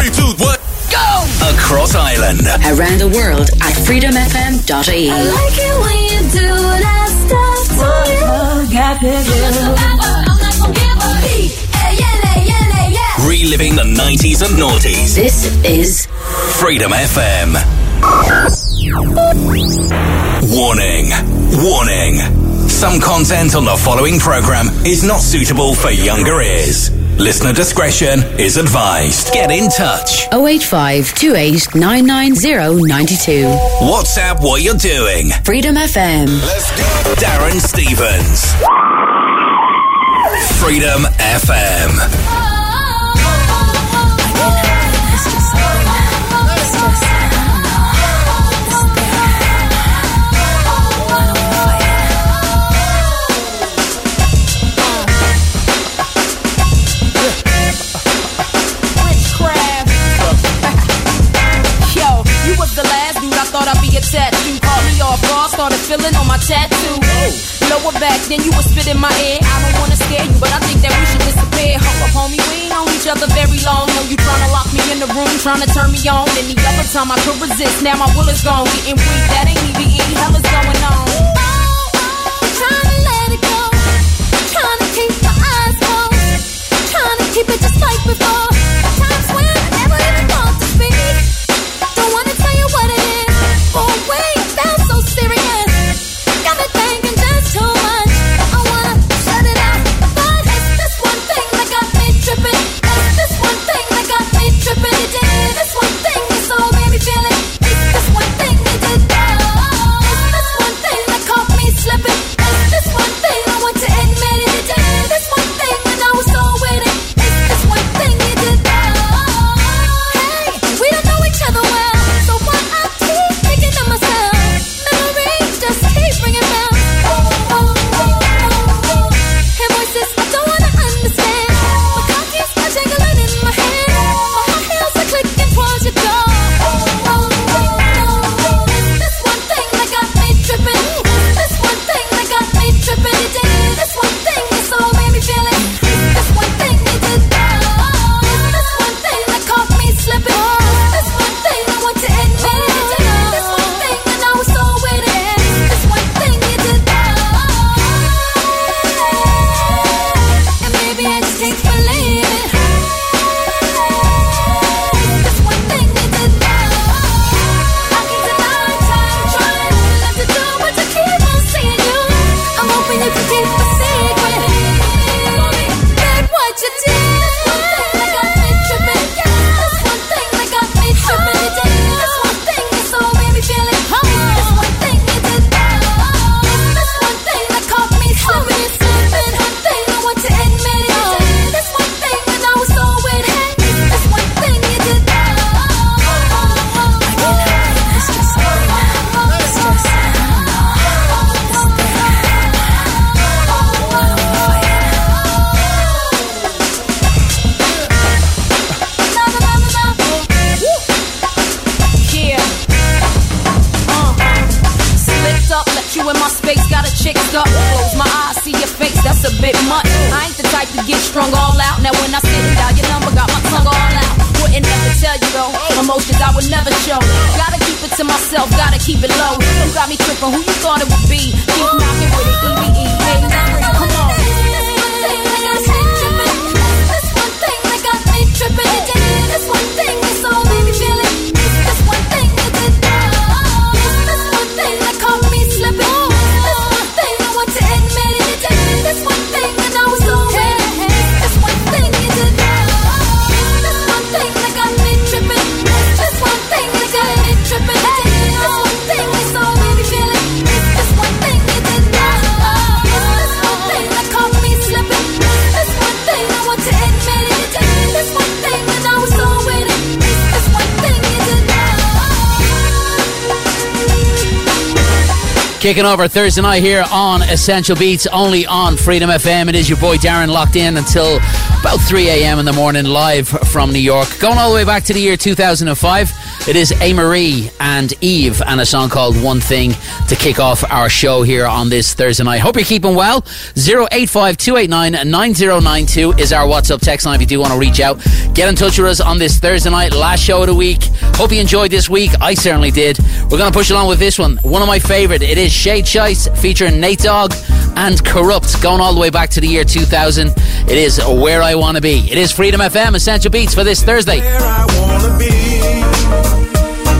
Three, two, one, go! Across Ireland. Around the world at freedomfm.ie. I like it when you do that stuff to you. Got to Reliving the 90s and noughties. This is Freedom FM. Warning. Warning. Some content on the following program is not suitable for younger ears. Listener discretion is advised. Get in touch. 085 WhatsApp what you're doing. Freedom FM. Let's go. Darren Stevens. Freedom FM. started feeling on my tattoo. Lower back, then you were spitting my ear. I don't wanna scare you, but I think that we should disappear. Hold up, homie, we ain't on each other very long. Know you tryna lock me in the room, tryna turn me on. Any other time I could resist, now my will is gone. Getting weak, that ain't EVE, hell is going on. Oh, oh, to let it go. Trying to keep my eyes closed. Trying to keep it just like before. emotions I would never show. Gotta keep it to myself, gotta keep it low. You got me tripping, who you thought it would be? Keep knocking with it, E-B-E, Come on. Tripping, this one thing, that got me been tripping. This one thing, it's all. Kicking over Thursday night here on Essential Beatz, only on Freedom FM. It is your boy Darren locked in until about 3 a.m. in the morning, live from New York. Going all the way back to the year 2005. It is Amerie and Eve and a song called One Thing to kick off our show here on this Thursday night. Hope you're keeping well. 085 289 9092 is our WhatsApp text line if you do want to reach out. Get in touch with us on this Thursday night, last show of the week. Hope you enjoyed this week. I certainly did. We're going to push along with this one. One of my favourite. It is Shade Sheist featuring Nate Dogg and Kurupt going all the way back to the year 2000. It is Where I Want to Be. It is Freedom FM Essential Beatz for this Thursday.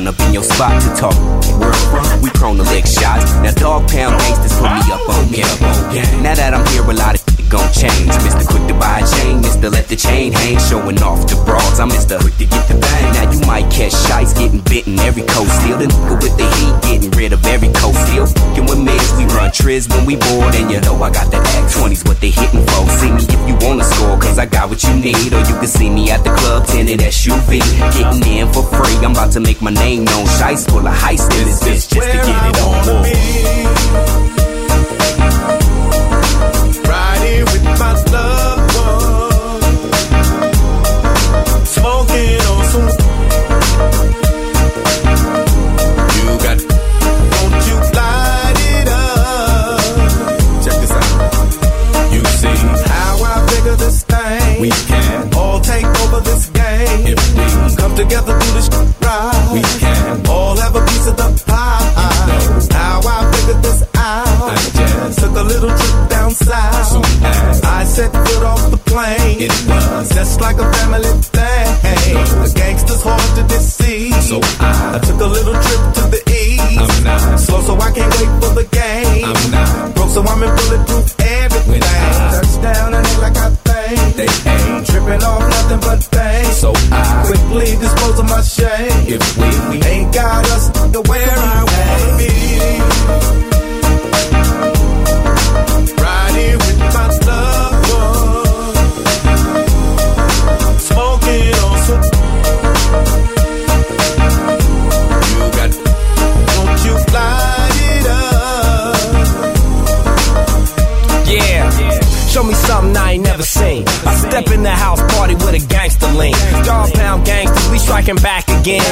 run up in your spot to talk. We prone to lick shots. Now dog pound gangsters put me up on game now that I'm here a lot of gon' change. Mr. Quick to buy a chain Mr. Let the chain hang. Showing off the broads I'm Mr. Quick to get the bang. Now you might catch shites getting bitten every coast. Steal the nigga with the heat getting rid of every coast. Steal and with mids we run triz when we bored and you know I got the act 20s what they hitting for. See me if you wanna score cause I got what you need. Or you can see me at the club tinted SUV getting in for free I'm about to make my name known. Shites full of heist in this bitch just to get it on. Wanna together, through this right. We can all have a piece of the pie. How I figured this out. I just took a little trip down south. As I set foot off the plane, it was just like a family thing. The gangsters hard to deceive. So I, took a little trip to the east. I'm not slow, so I can't wait for the game. I'm not broke, so I'm in bulletproof in the house party with a gangster lean. Dog pound gangsters, we striking back again.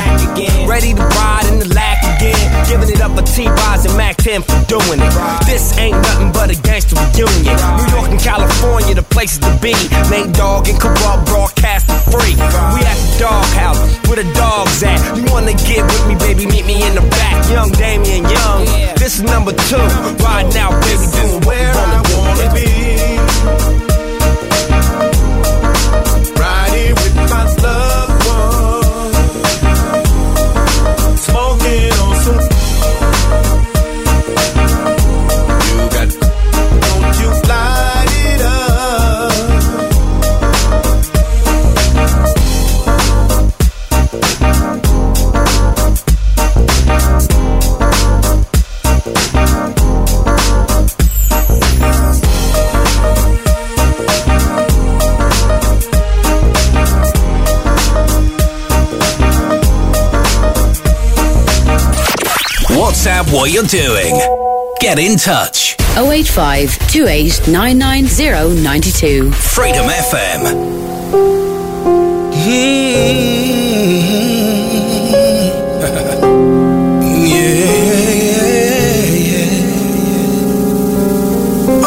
Ready to ride in the lack again. Giving it up for T-Boz and Mac 10 for doing it. This ain't nothing but a gangster reunion. New York and California, the places to be. Nate Dogg and Kurupt broadcast for free. We at the doghouse, where the dogs at. You wanna get with me, baby? Meet me in the back. Young Damien Young. This is number two. Right now, baby, doing where I wanna be. WhatsApp what you're doing. Get in touch. 085 28 990 92. Freedom FM.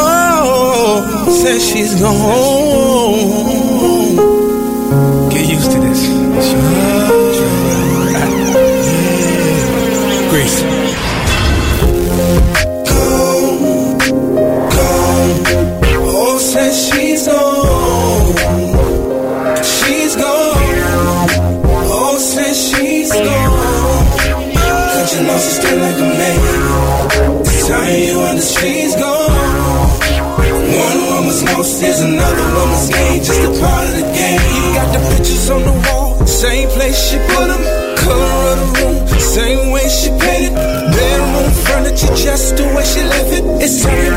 Oh, says she's gone. Part of the game. You got the pictures on the wall. Same place she put them. Color of the room. Same way she painted. Bedroom furniture just the way she left method. It's move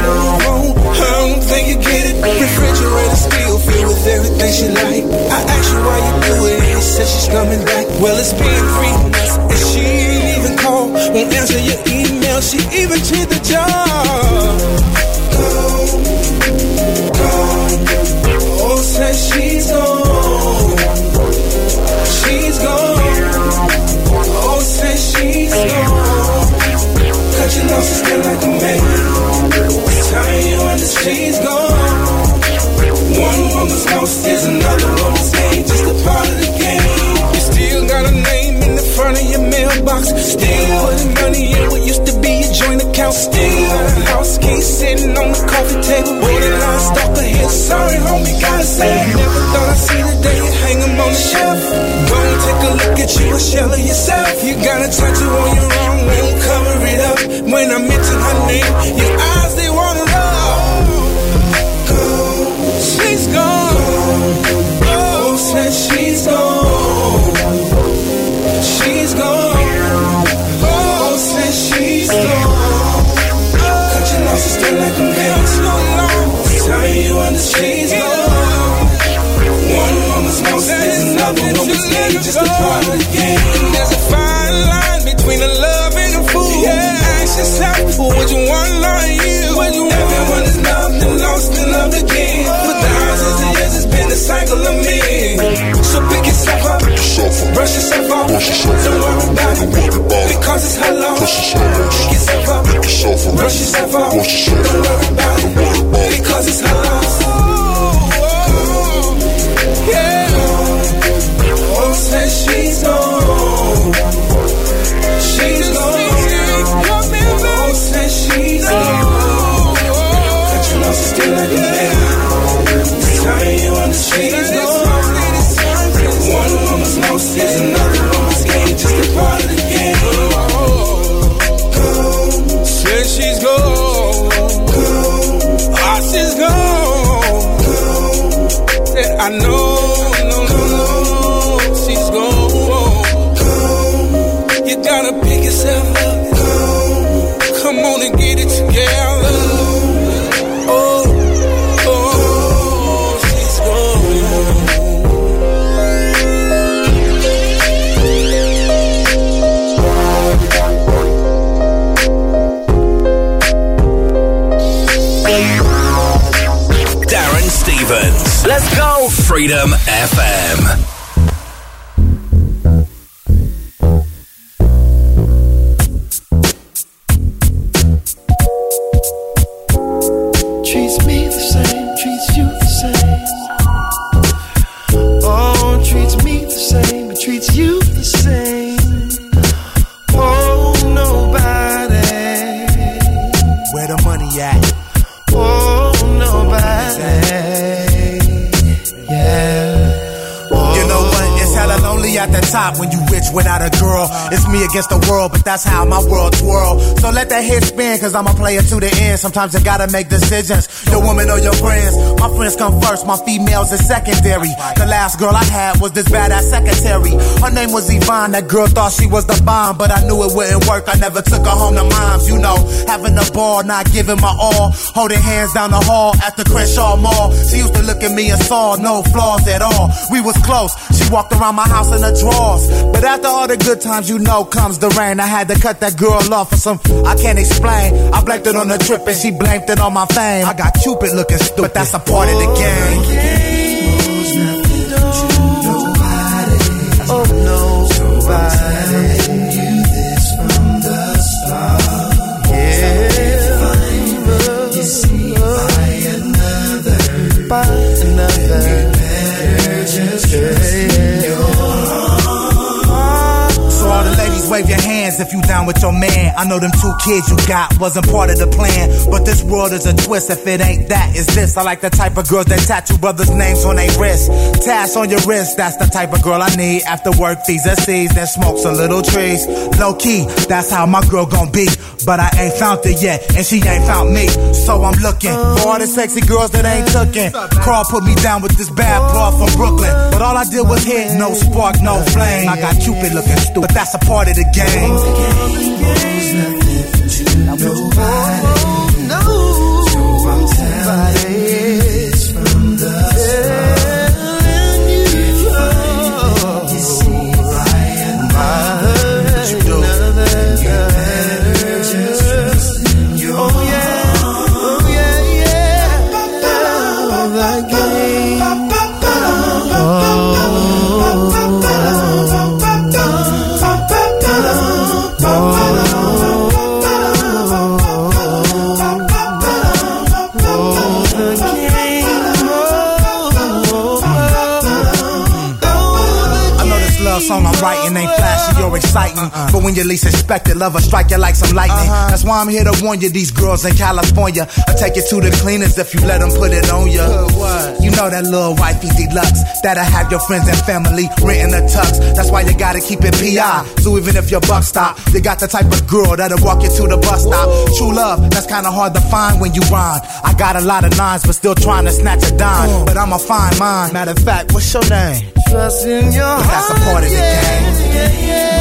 on. I don't think you get it. Refrigerator still filled with everything she like. I asked you why you do it, and you said she's coming back. Well, it's three months, and she ain't even call. Won't answer your email. She even cheated the job. Losses still like a man. Time you understand she's gone. One woman's lost is another woman's gain. Just a part of the game. You still got a name in the front of your mailbox. Still putting money in what used to be your joint account. Still got a house key sitting on the coffee table. Borderline stalker here. Sorry, homie, gotta say. Never thought I'd see the day you 'em on the shelf. Go and take a look at you, shell of yourself. You got a tattoo on your arm, won't cover it up. When I mention her name, your eyes they water up. She's gone. Oh, says she's gone. She's gone. Oh, says she's gone. Cut your losses still like a Just a part of the game. There's a fine line between a love and a fool. Yeah. Ask yourself, would you want like you? Would you Everyone is loved and lost and loved again. For thousands of years, it's been a cycle of men. So pick yourself up, brush yourself off. Don't worry about it, because it's loss. Pick yourself up, brush yourself off. Don't worry about it, because it's her still a man. Time you understand she's gone. One woman's lost is another woman's gain. Just a part of Freedom against the world, but that's how my world twirl. So let that head spin, cause I'm a player to the end. Sometimes you gotta make decisions. Your woman or your friends. My friends come first, my females is secondary. The last girl I had was this badass secretary. Her name was Yvonne. That girl thought she was the bomb, but I knew it wouldn't work. I never took her home to moms, you know. Having a ball, not giving my all. Holding hands down the hall at the Crenshaw Mall. She used to look at me and saw no flaws at all. We was close. She walked around my house in her drawers. But after all the good times, you know, comes the rain. I had to cut that girl off for some I can't explain. I blamed it on the trip and she blamed it on my fame. I got Cupid looking stupid, but that's a part of the game. If you down with your man. I know them two kids you got wasn't part of the plan. But this world is a twist. If it ain't that, it's this. I like the type of girls that tattoo brothers' names on their wrist. Tats on your wrist, that's the type of girl I need. After work, feeds her seeds, then smokes a little trees. Low key, that's how my girl gon' be. But I ain't found it yet, and she ain't found me. So I'm looking for all the sexy girls that ain't tookin'. Carl put me down with this bad broad from Brooklyn. But all I did was hit, no spark, no flame. I got Cupid looking stupid, but that's a part of the game. When expect it, love will strike you like some lightning. Uh-huh. That's why I'm here to warn you, these girls in California. I'll take you to the cleaners if you let them put it on you. You know that little wifey deluxe that'll have your friends and family renting a tux. That's why you gotta keep it PI. So even if your buck stop, you got the type of girl that'll walk you to the bus stop. True love, that's kinda hard to find when you rhyme. I got a lot of nines, but still trying to snatch a dime. But I'ma find mine. Matter of fact, what's your name? Trust in your But that's a part of the game. Yeah, yeah.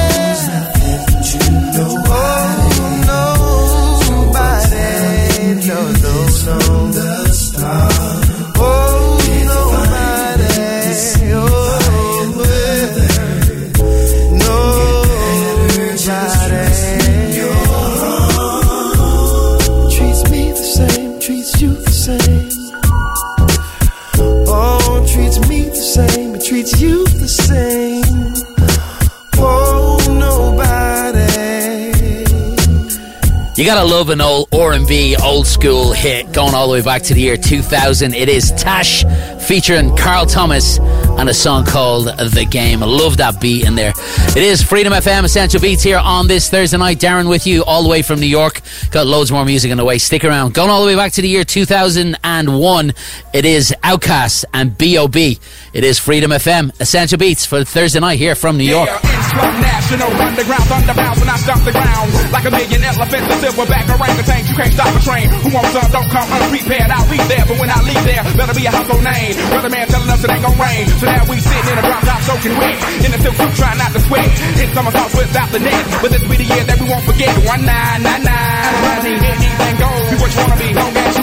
Gotta love an old R&B old school hit going all the way back to the year 2000. It is Tash featuring Carl Thomas and a song called The Game. I love that beat in there. It is Freedom FM Essential Beatz here on this Thursday night. Darren with you all the way from New York. Got loads more music on the way. Stick around. Going all the way back to the year 2001. It is Outkast and B.O.B. It is Freedom FM Essential Beatz for Thursday night here from New York. From national underground thunder bounce when I stomp the ground like a million elephants, a silverback orangutan. You can't stop a train. Who wants some? Don't come unprepared. I'll be there, but when I leave there, better be a household name. Weatherman telling us it ain't gon' rain, so now we sitting in a drop top soaking wet in the silk suit, trying not to sweat. Hit somersaults without the net, but this be the year that we won't forget. One nine nine nine. Anything goes. Be what you wanna be, long as you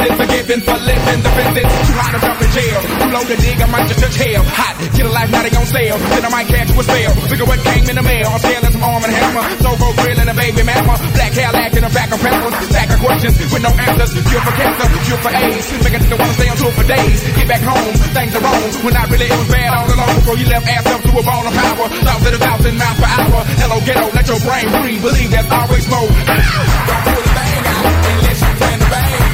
know consequences are given for living the. Too hot to jump in jail. Too low to dig, I might just touch hell. Hot, get a life, now they on sale. Then I might catch a spell. Look at what came in the mail. I'm scaling some arm and hammer. Sogo grill and a baby mama. Black Cadillac in the back of peppers. Stack of questions with no answers. Cure for cancer, cure for AIDS. Make a nigga wanna stay on tour for days. Get back home, things are wrong. When I really it was bad all along before you left ass up to a bone of power. Thoughts at a thousand miles per hour. Hello, ghetto, let your brain breathe. Believe there's always more. Don't pull the bang out unless you plan to bang.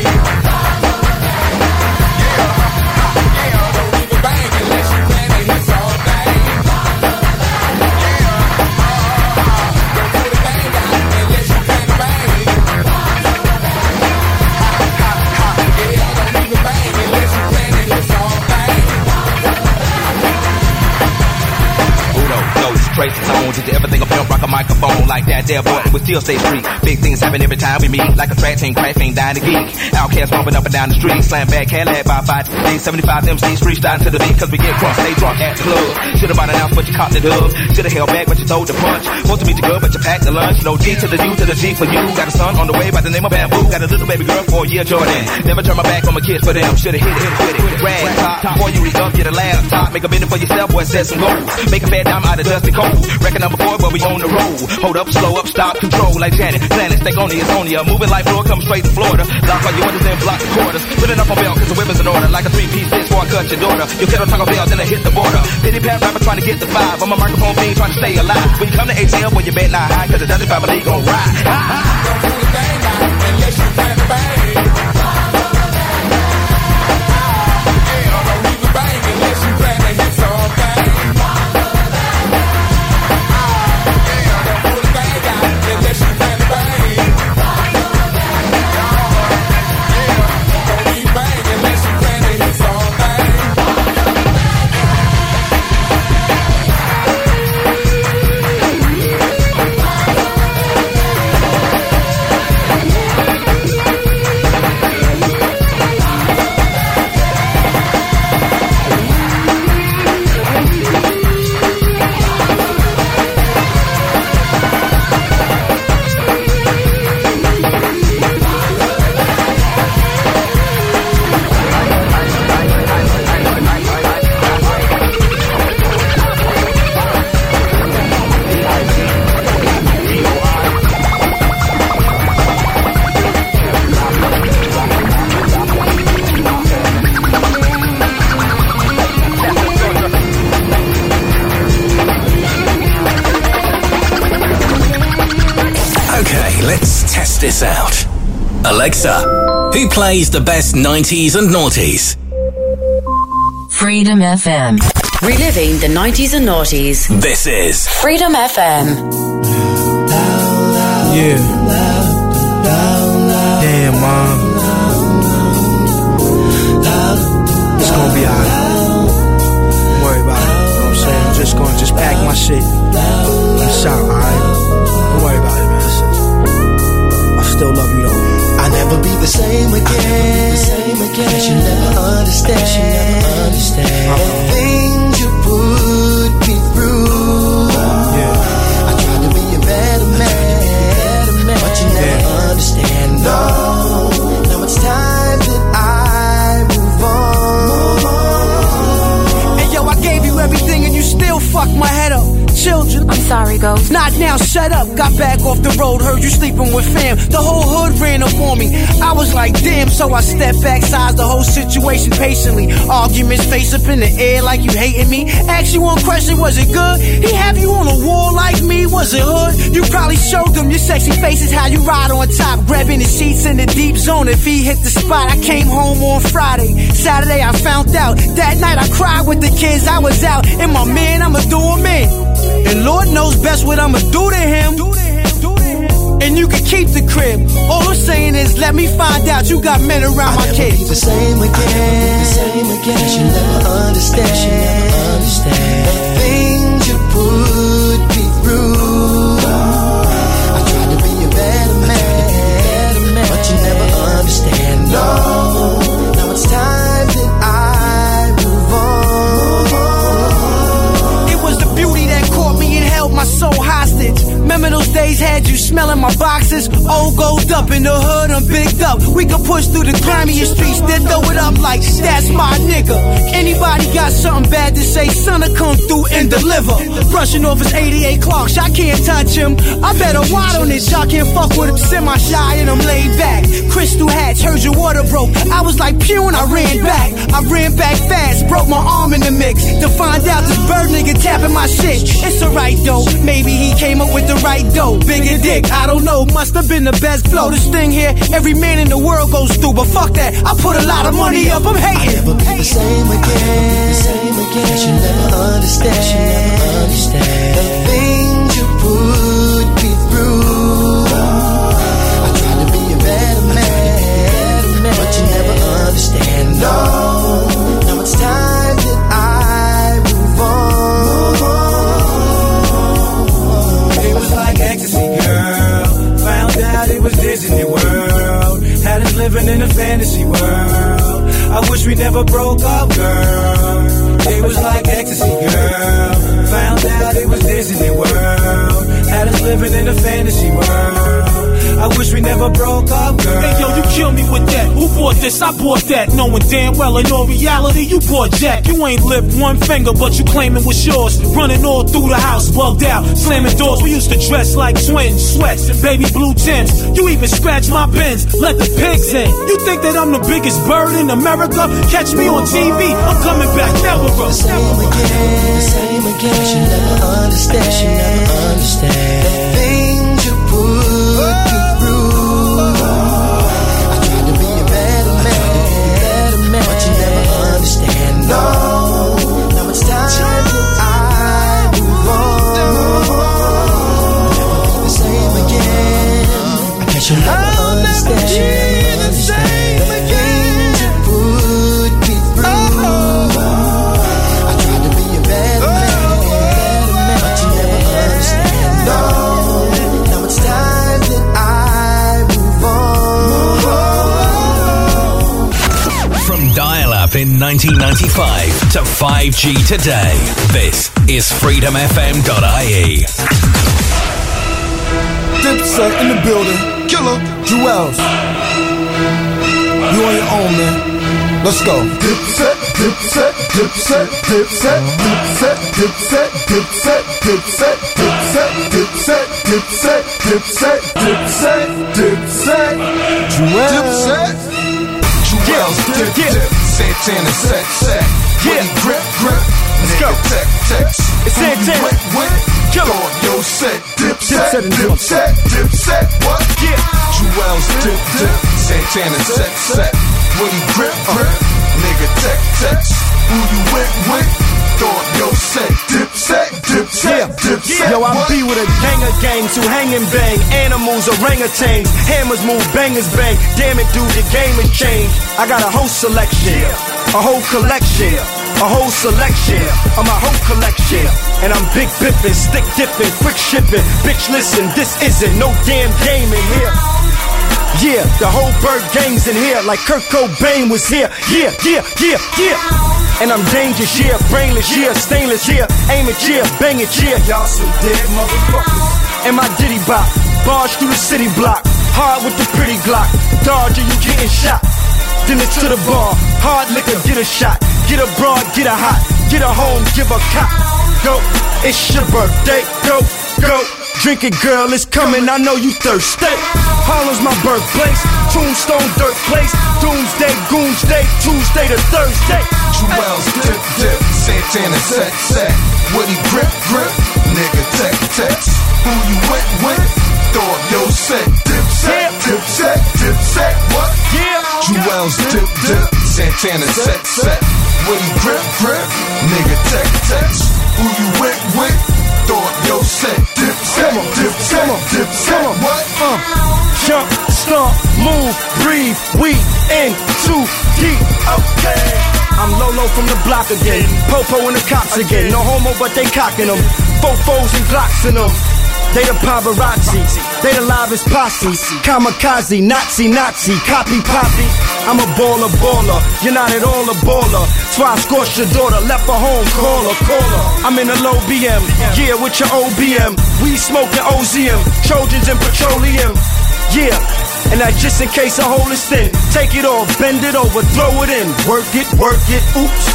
Those traces on Did you ever think of pimp rock a microphone like that. There boy we still stay street big things happen every time we meet. Like a track team crack ain't dying to geek Outkast bumping up and down the street. Slam back Cadillac by 5 75 MCs freestyling to the beat. Cause we get cross stay drunk at the club. Should've bought an ounce but you caught the dub. Should've held back but you told the punch. Supposed to meet you good but you packed the lunch. No D to the U to the G for you. Got a son on the way by the name of Bamboo. Got a little baby girl for a year Jordan. Never turn my back on my kids for them. Should've hit it hit it hit it. Rag top before you reach up get a laptop. Make a minute for yourself boy set some goals. Make a fat dime out of dusty cold record number four but we on the road. Hold up slow up stop control. Like Janet planet stay on the it's on moving like floor come straight to Florida. Lock all your windows and block the quarters. Put it up on bell cause the women's in order. Like a three piece fist before I cut your daughter. You kettle Taco Bell then I hit the border. Pity pat rapper trying to get the five I'm a microphone fiend trying to stay alive. When you come to ATL boy you bet not high cause the Dungeon Family gon' ride. Don't pull the thing out unless you plan to bang Alexa, who plays the best 90s and noughties? Freedom FM. Reliving the 90s and noughties. This is Freedom FM. Yeah. Damn, mom. It's gonna be alright. Don't worry about it. You know what I'm saying? I'm just gonna just pack my shit. I'm sorry, alright? Never be the same again. The same again. Cause you never understand. You never understand. The things you put I'm sorry, Ghost. Not now, shut up. Got back off the road, heard you sleeping with fam. The whole hood ran up on me. I was like, damn, so I stepped back, sized the whole situation patiently. Arguments face up in the air like you hating me. Ask you one question, was it good? He have you on a wall like me, was it hood? You probably showed them your sexy faces, how you ride on top, grabbing the sheets in the deep zone. If he hit the spot, I came home on Friday. Saturday, I found out. That night, I cried with the kids, I was out. And my man, I'ma do. And Lord knows best what I'ma do to him. And you can keep the crib. All I'm saying is, let me find out you got men around my Be kids. the same again. I never be The same again. You never understand. You never understand. Had you smelling my boxes? Old gold up in the hood, I'm bigged up. We can push through the grimiest streets, then throw it up like that's my nigga. Anybody got something bad to say, son, I come through and deliver. Brushing off his 88 clocks, I can't touch him. I better wide on this, y'all can't fuck with him. Semi shy and I'm laid back. Crystal hatch, heard your water broke. I was like pew and I ran back. I ran back fast, broke my arm in the mix. To find out this bird nigga tapping my shit. It's alright though, maybe he came up with the right dough. Bigger dick, I don't know, must have been the best flow. This thing here, every man in the world goes through, but fuck that. I put a lot of money up, I'm hating. I'll Never be the same again. The same again. You never understand. You never understand. The things you put me through. I tried to be a better man. But you never understand. No. Now it's time living in a fantasy world. I wish we never broke up, girl. It was like ecstasy, girl. Found out it was Disney World. Had us living in a fantasy world. I wish we never broke up, girl. Hey yo, you kill me with that. Who bought this? I bought that. Knowing damn well in all reality, you bought Jack. You ain't lift one finger, but you claim it was yours. Running all through the house, bugged out, slamming doors. We used to dress like twins, sweats and baby blue tints. You even scratch my bins, let the pigs in. You think that I'm the biggest bird in America? Catch me on TV, I'm coming back, never The same again, the same again. She never understand, she never understand. I guess you never understand. She never understand. The things you put me through. I tried to be a better man, but you never understand. Oh. No, now it's time that I move on. From dial up in 1995 to 5G today, this is freedomfm.ie. Dipset in the building. Killer. Juelz. You on your own, man. Let's go. Dipset, dipset, dipset, dipset, dipset, dipset, dipset, dipset, dipset, dipset, dipset, dipset, dipset, dipset. Juelz. Dipset. Juelz, dip, set, dip. Santana, set, set. Yeah. Grip, grip. Let's go. Tech, text. It's. Wet, wet. Killer. Yo, set, dip, set, dip, set, dip, set. What? Yeah. Juelz, dip, dip. Santana, set, set. When he grip, grip. Nigga, tech, text. Who you with, with? Thought yo set, dip set, dip set, dip set. Yo, I what? be with a gang of gangs who hang and bang. Animals, orangutans, hammers move, bangers bang. Damn it, dude, the game has changed. I got a whole selection, a whole collection, a whole selection of my whole collection. And I'm big bipping, stick dipping, quick shipping. Bitch, listen, this isn't no damn game in here. Yeah, the whole bird gang's in here like Kurt Cobain was here. Yeah, yeah, yeah, yeah. And I'm dangerous, yeah, brainless, yeah, stainless, yeah, aim it, yeah, bang it, yeah. Y'all some dead motherfuckers. And my ditty bop, barge through the city block, hard with the pretty Glock. Dodger, you getting shot. Then it's to the bar, hard liquor, get a shot. Get a broad, get a hot, get a home, give a cop. Go, it's your birthday, go, go. Drink it, girl, it's coming, I know you thirsty. Harlem's my birthplace, Tombstone, dirt place. Doomsday, Goonsday, Tuesday to Thursday. Juelz dip dip, Santana set set. Woody grip grip, nigga tech text. Who you went with? Thought yo set, dip set, dip set, dip set. What? Yeah. Juelz dip dip, Santana set set. Woody grip grip, nigga tech text. Who you went with? Thought yo set, dip set, dip set, dip set. What? Uh, jump, stomp, move, breathe, we in too deep. Okay. I'm Lolo from the block again. Popo and the cops again. No homo, but they cocking them. Fofos and Glocks in them. They the paparazzi, they the livest posse. Kamikaze, Nazi, Nazi, copy, poppy. I'm a baller, baller. You're not at all a baller. I scorched your daughter, left her home, call her, call her. I'm in a low BM, yeah, with your OBM. We smoking OZM, Trojans and petroleum. Yeah, and that's just in case a hole is thin. Take it off, bend it over, throw it in. Work it, work it, oops.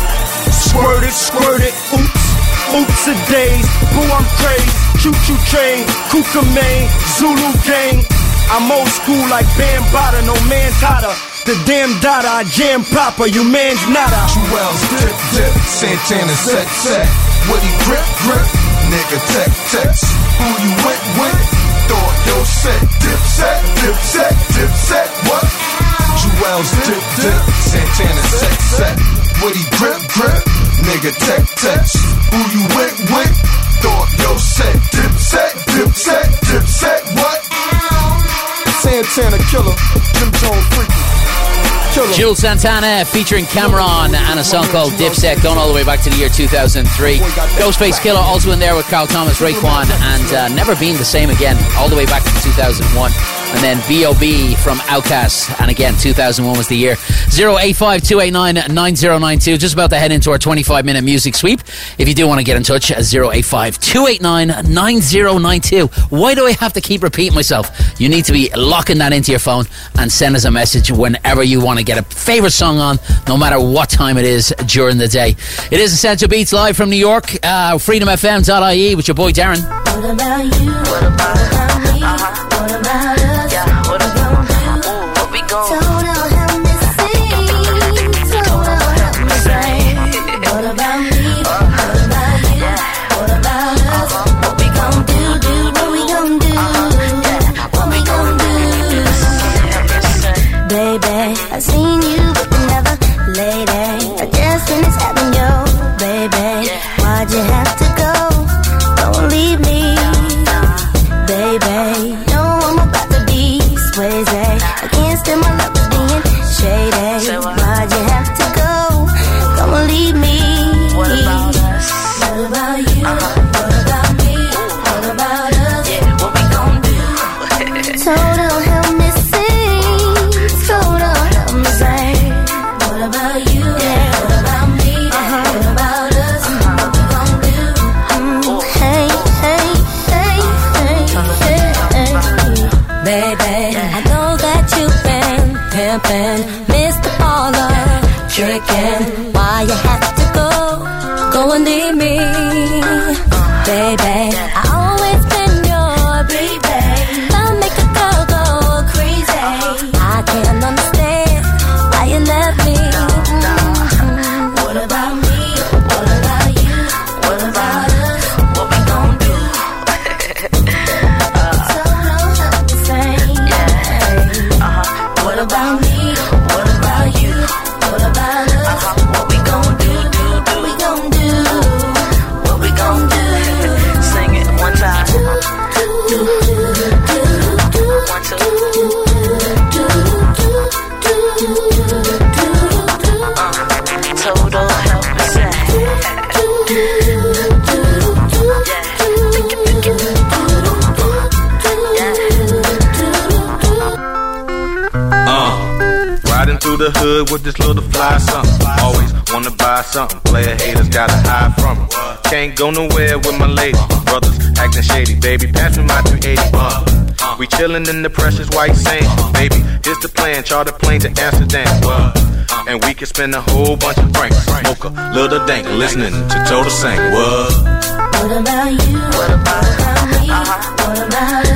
Squirt it, squirt it, oops. Oops a days, boo I'm crazy. Choo choo train, Kookaman, Zulu gang. I'm old school like Bambaataa, no man's hotter. The damn data, I jam proper, you man's nada. Juelz dip dip, Santana set set. Woody grip grip, nigga tech text. Who you went with? Thought yo set, dip set, dip set, dip set. What? Juelz dip dip, Santana set set. Woody grip grip, nigga tech text. Who you went with? Thought yo set, dip set, dip set, dip set. What? Santana killer, Jim Jones freaky. Killer. Juelz Santana featuring Cam'ron and a song called Dipset going all the way back to the year 2003. Ghostface Killah also in there with Carl Thomas, Raekwon and uh, Never Been the Same Again all the way back to 2001. And then B.O.B. from Outkast and again 2001 was the year. 085-289-9092 just about to head into our 25 minute music sweep. If you do want to get in touch 085-289-9092. Why do I have to keep repeating myself? You need to be locking that into your phone and send us a message whenever you want to get a favorite song on, no matter what time it is during the day. It is Essential Beatz live from New York, uh, freedomfm.ie with your boy Darren. What about you? What about? What about us? Yeah, what we Go nowhere with my lady. Brothers acting shady, baby. Pass me my 380. Uh, we chillin' in the precious white sand, baby. Here's the plan. Charter plane to Amsterdam. And we can spend a whole bunch of francs. Mocha, little dank, listening to Total Sank. What? What about you? What about me? What about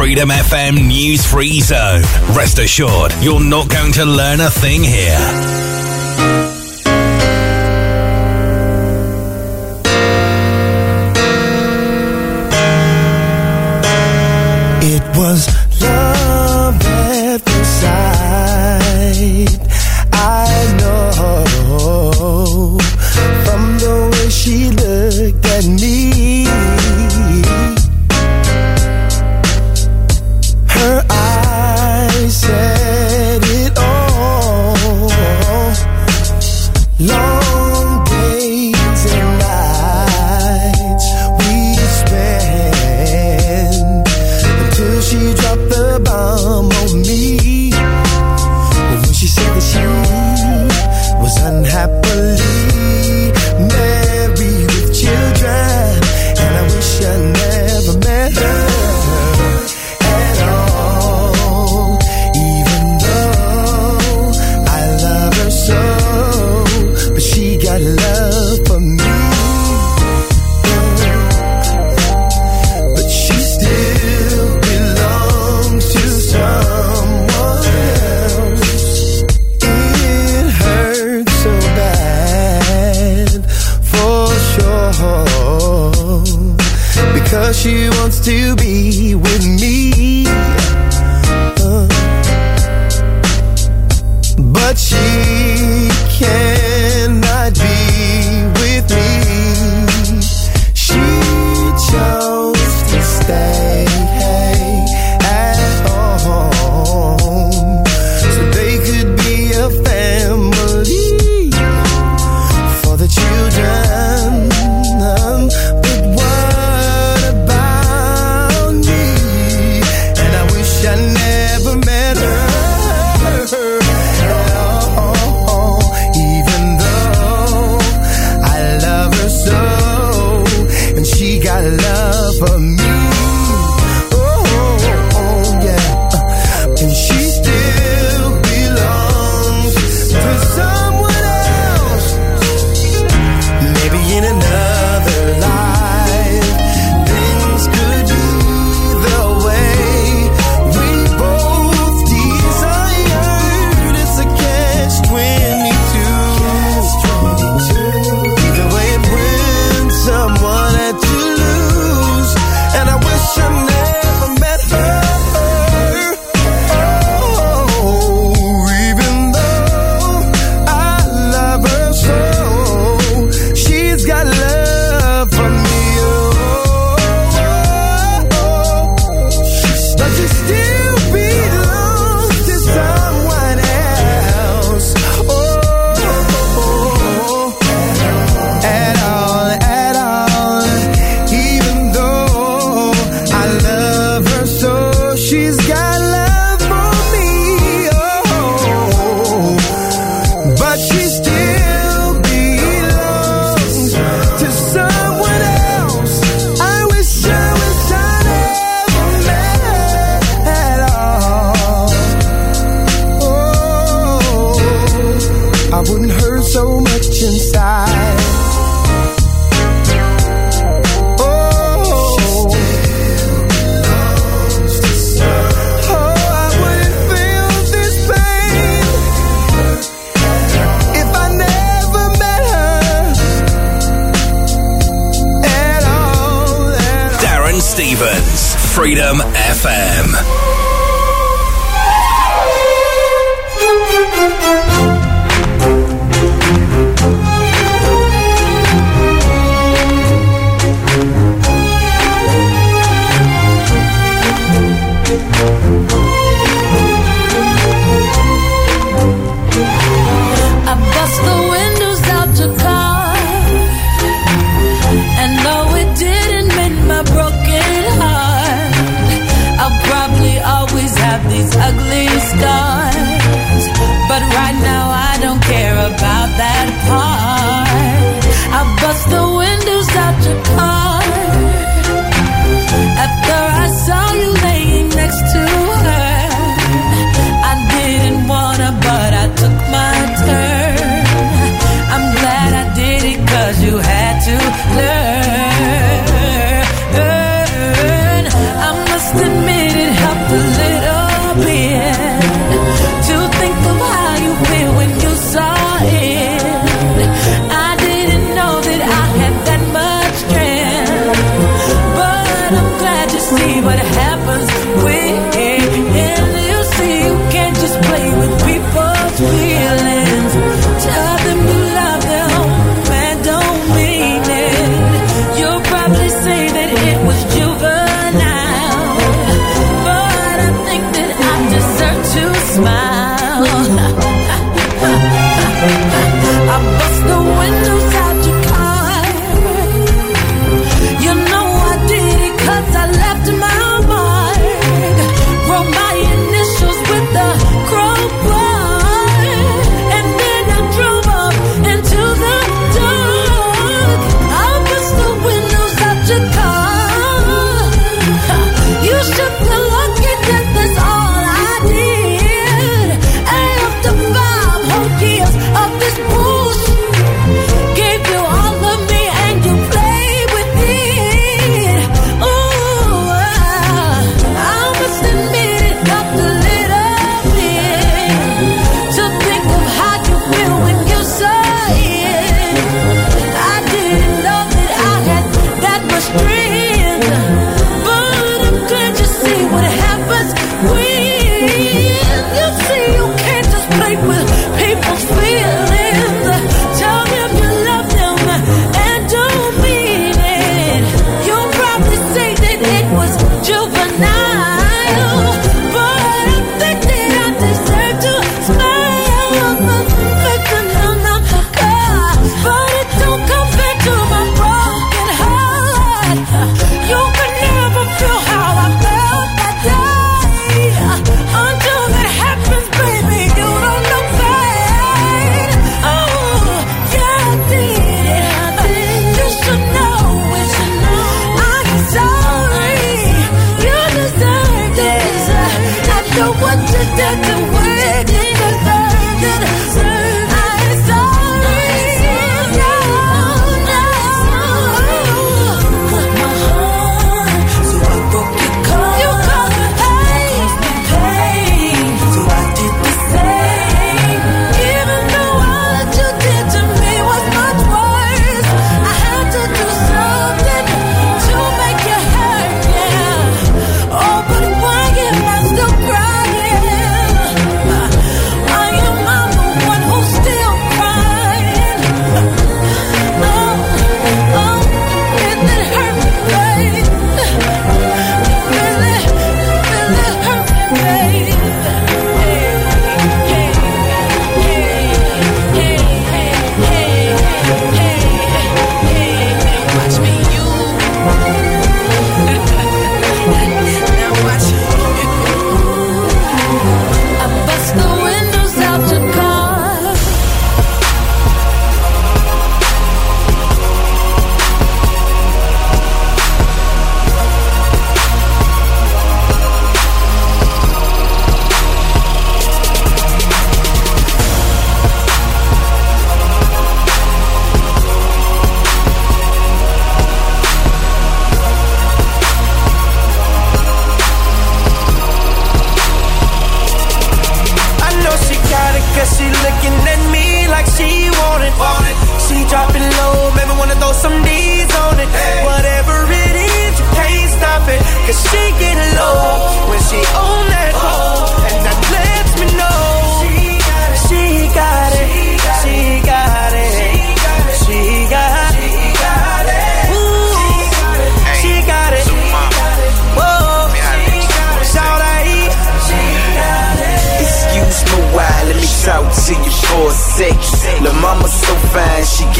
Freedom FM News Free Zone. Rest assured, you're not going to learn a thing here.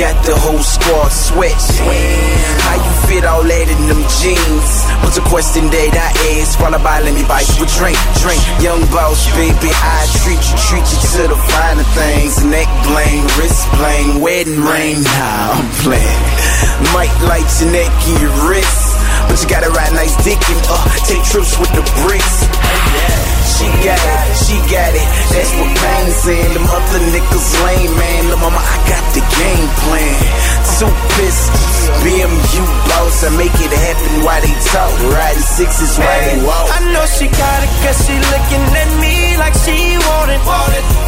Got the whole squad sweat. How you fit all that in them jeans? What's a question that I ask? Followed by let me buy you a drink, drink. Young boss, baby, I treat you, treat you to the finer things. Neck bling, wrist bling, wedding ring. Nah, I'm playing. Might light your neck and your wrist. But you gotta ride nice dick and uh, take trips with the bricks. She got it, she got it. That's what Pain saying. Them other niggas lame, man. Look, mama, I got the game plan. Two pistols, BMU boss. I make it happen while they talk. Riding sixes while they walk. I know she got it cause she looking at me like she want it.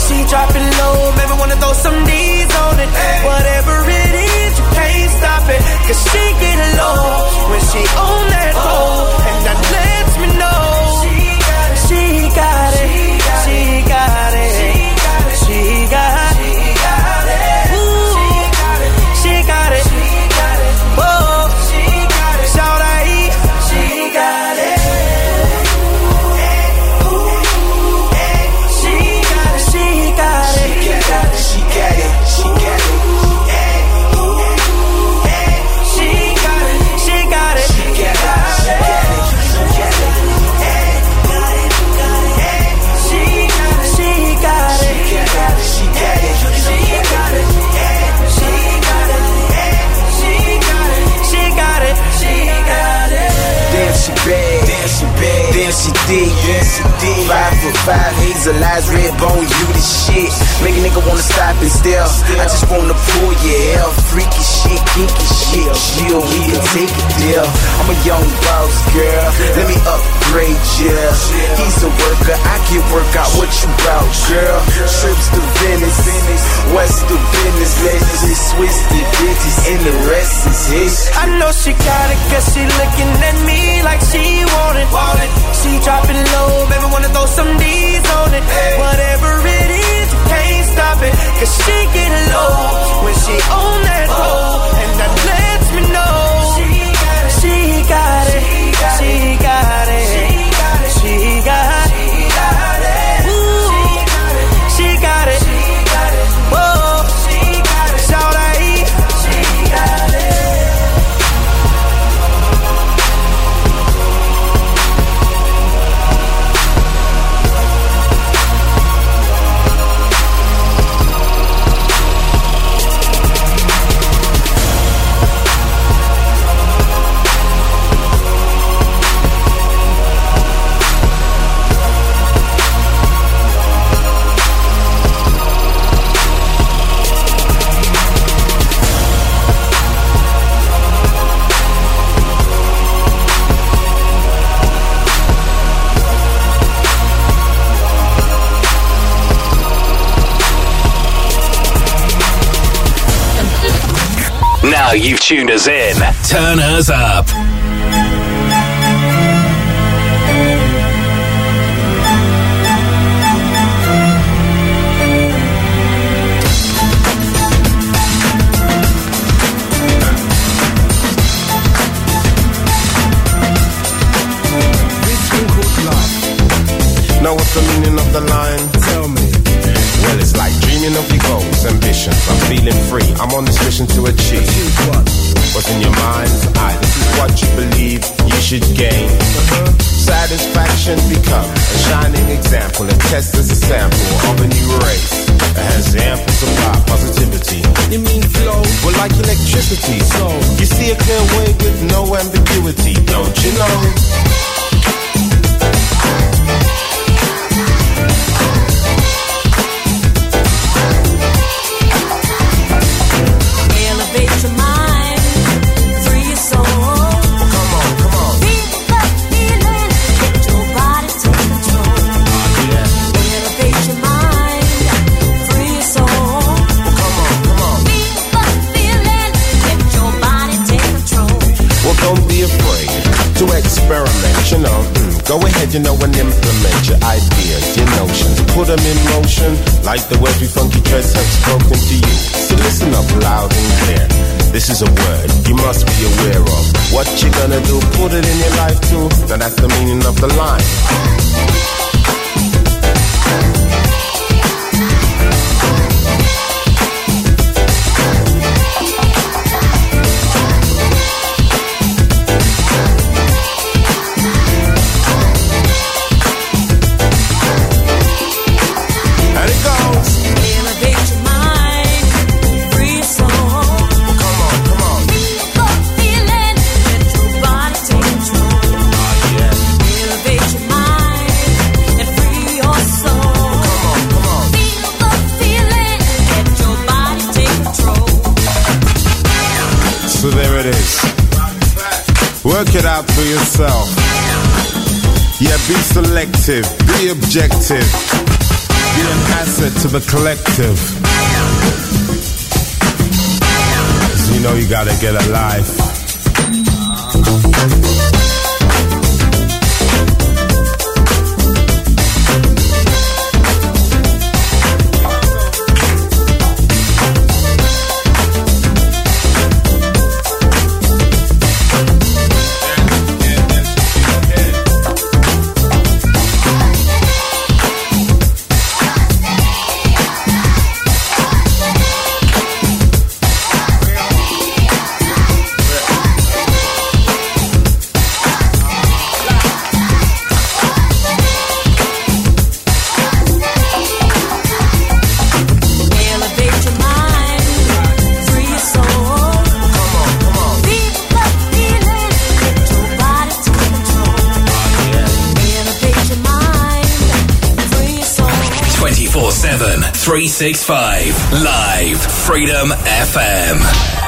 She dropping low, maybe wanna throw some D's on it. Whatever it is, you can't stop it. Cause she get low when she on that uh. pole. And that lets me know got it. Five for five, hazel eyes, red bone, you the shit. Make a nigga wanna stop and stare. I just wanna pull your hair. Freaky shit, kinky shit. Chill, we can take it there. I'm a young boss, girl. Let me upgrade ya. He's a worker, I can work out what you bout, girl. Trips to Venice, the business? Let's just switch the digits, and the rest is history. I know she got it cause she looking at me like she want it. She dropping low, baby wanna throw some D's on it. Whatever it is, you can't stop it. Cause she get low when she on that pole. And that lets me know she got it, she got it. She got it. You've tuned us in. Turn us up. On mission to achieve. What's in your mind's eye? This is what you believe you should gain. Satisfaction become a shining example. A test as a sample of a new race that has ample supply positivity. You mean flow? Well, like electricity. So you see a clear way with no ambiguity, don't you know? You know, and implement your ideas, your notions. Put them in motion, like the words we funky dreads have spoken to you. So listen up loud and clear. This is a word you must be aware of. What you gonna do? Put it in your life too. Now that's the meaning of the line. Work it out for yourself. Yeah, be selective, be objective, be an asset to the collective. 'Cause you know you gotta get a life. 365. Live Freedom FM.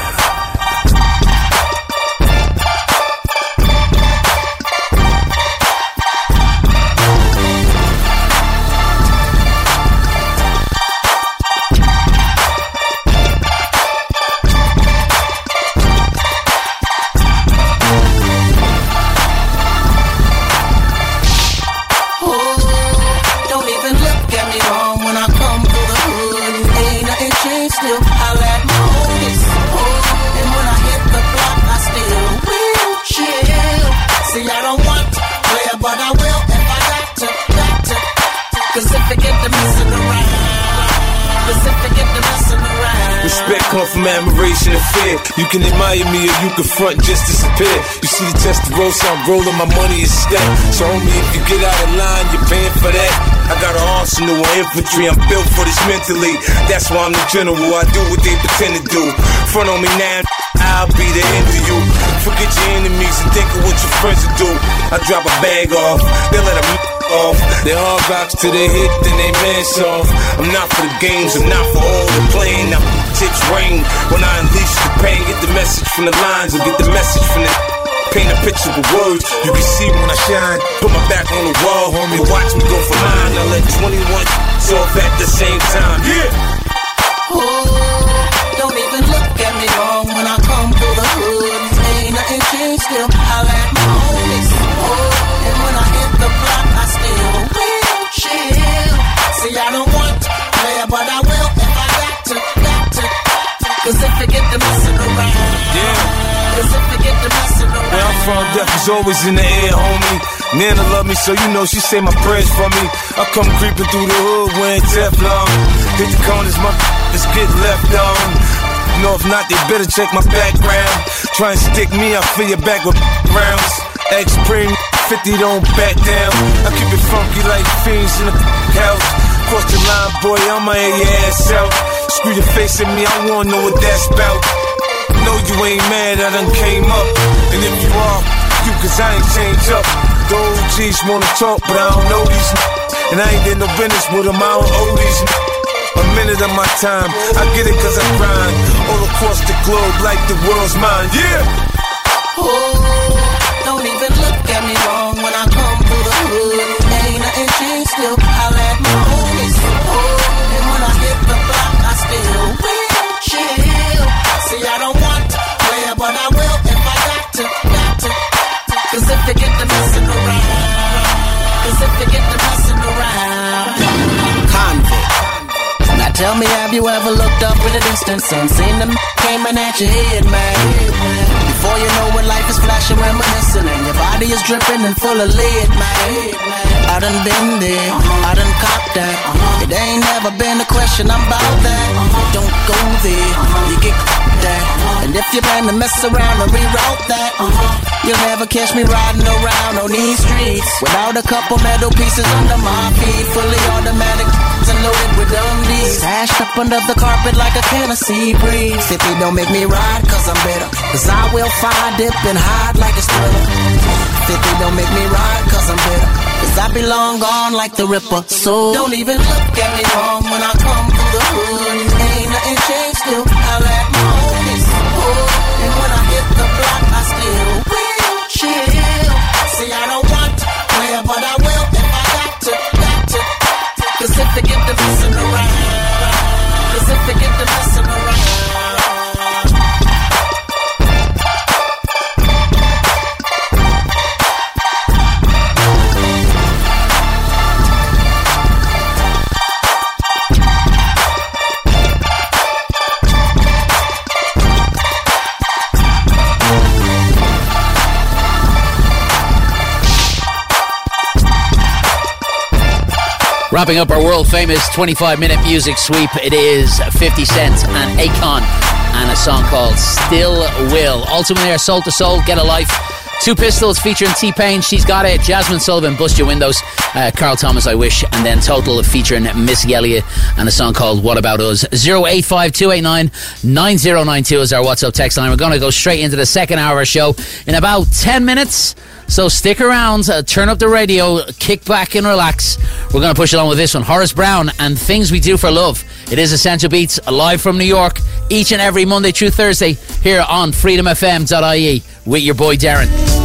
From admiration and fear. You can admire me or you can front just disappear. You see the test of roll, so I'm rolling, my money is stacked. So homie, if you get out of line, you're paying for that. I got an arsenal of infantry, I'm built for this mentally. That's why I'm the general, I do what they pretend to do. Front on me now, I'll be the end of you. Forget your enemies and think of what your friends will do. I drop a bag off, they let them off. They hard rocks till they hit, then they man off. I'm not for the games, I'm not for all the playing. Now tips rain when I unleash the pain. Get the message from the lines and get the message from the. Paint a picture with words, you can see when I shine. Put my back on the wall, homie. Watch me go for mine. I let 21 off at the same time. Yeah. Oh, don't even look at me wrong when I come through the hood. Ain't nothing changed still. I let my homies. See, I don't want to play, but I will if I got to, got to. Cause if I get to messing around, Yeah. cause if I get to messing around. Where I'm from, death is always in the air, homie. Nana love me, so you know she say my prayers for me. I come creeping through the hood wearing Teflon. Hit the corners, my just get left on. No, if not, they better check my background. Try and stick me, I fill your back with rounds. X Supreme 50 don't back down. I keep it funky like fiends in the house. Cross the line, boy, I'ma air your ass out. Screw your face at me, I wanna know what that's about. Know you ain't mad, I done came up. And if you are, you cause I ain't changed up. The OGs wanna talk, but I don't know these n- And I ain't did no business with them, I don't owe these n- A minute of my time, I get it cause I grind. All across the globe like the world's mine, yeah! Oh, don't even look at me wrong when I come through the hood. Ain't nothing changed still. I don't want to play, but I will if I got to, got to. Cause if they get the messing around, cause if they get the messing around. Convict. Now tell me, have you ever looked up in the distance and seen them aiming at your head, man? Before you know it, life is flashing, reminiscing, and your body is dripping and full of lead, man. I done been there, I done cop that. It ain't never been a question about that. Don't go there, you get that. And if you plan to mess around and reroute that, uh-huh, you'll never catch me riding around on these streets without a couple metal pieces under my feet, fully automatic and loaded with undies. Stashed up under the carpet like a sea breeze. 50 don't make me ride cause I'm better. Cause I will find dip and hide like a thriller. 50 don't make me ride cause I'm better. Cause I belong on like the Ripper. So don't even look at me wrong when I come through the hood. Ain't nothing changed still. I Wrapping up our world famous 25 minute music sweep, it is 50 Cent and Akon and a song called Still Kill. Ultimately, there, Soul II Soul, Get a Life. Two Pistols featuring T Pain, She's Got It, Jazmine Sullivan, Bust Your Windows, uh, Carl Thomas, I Wish, and then Total featuring Missy Elliott and a song called What About Us. 085 289 9092 is our WhatsApp text line. We're going to go straight into the second hour of our show in about 10 minutes. So stick around, uh, turn up the radio, kick back and relax. We're going to push along with this one. Horace Brown and Things We Do for Love. It is Essential Beatz, live from New York, each and every Monday through Thursday here on freedomfm.ie with your boy Darren.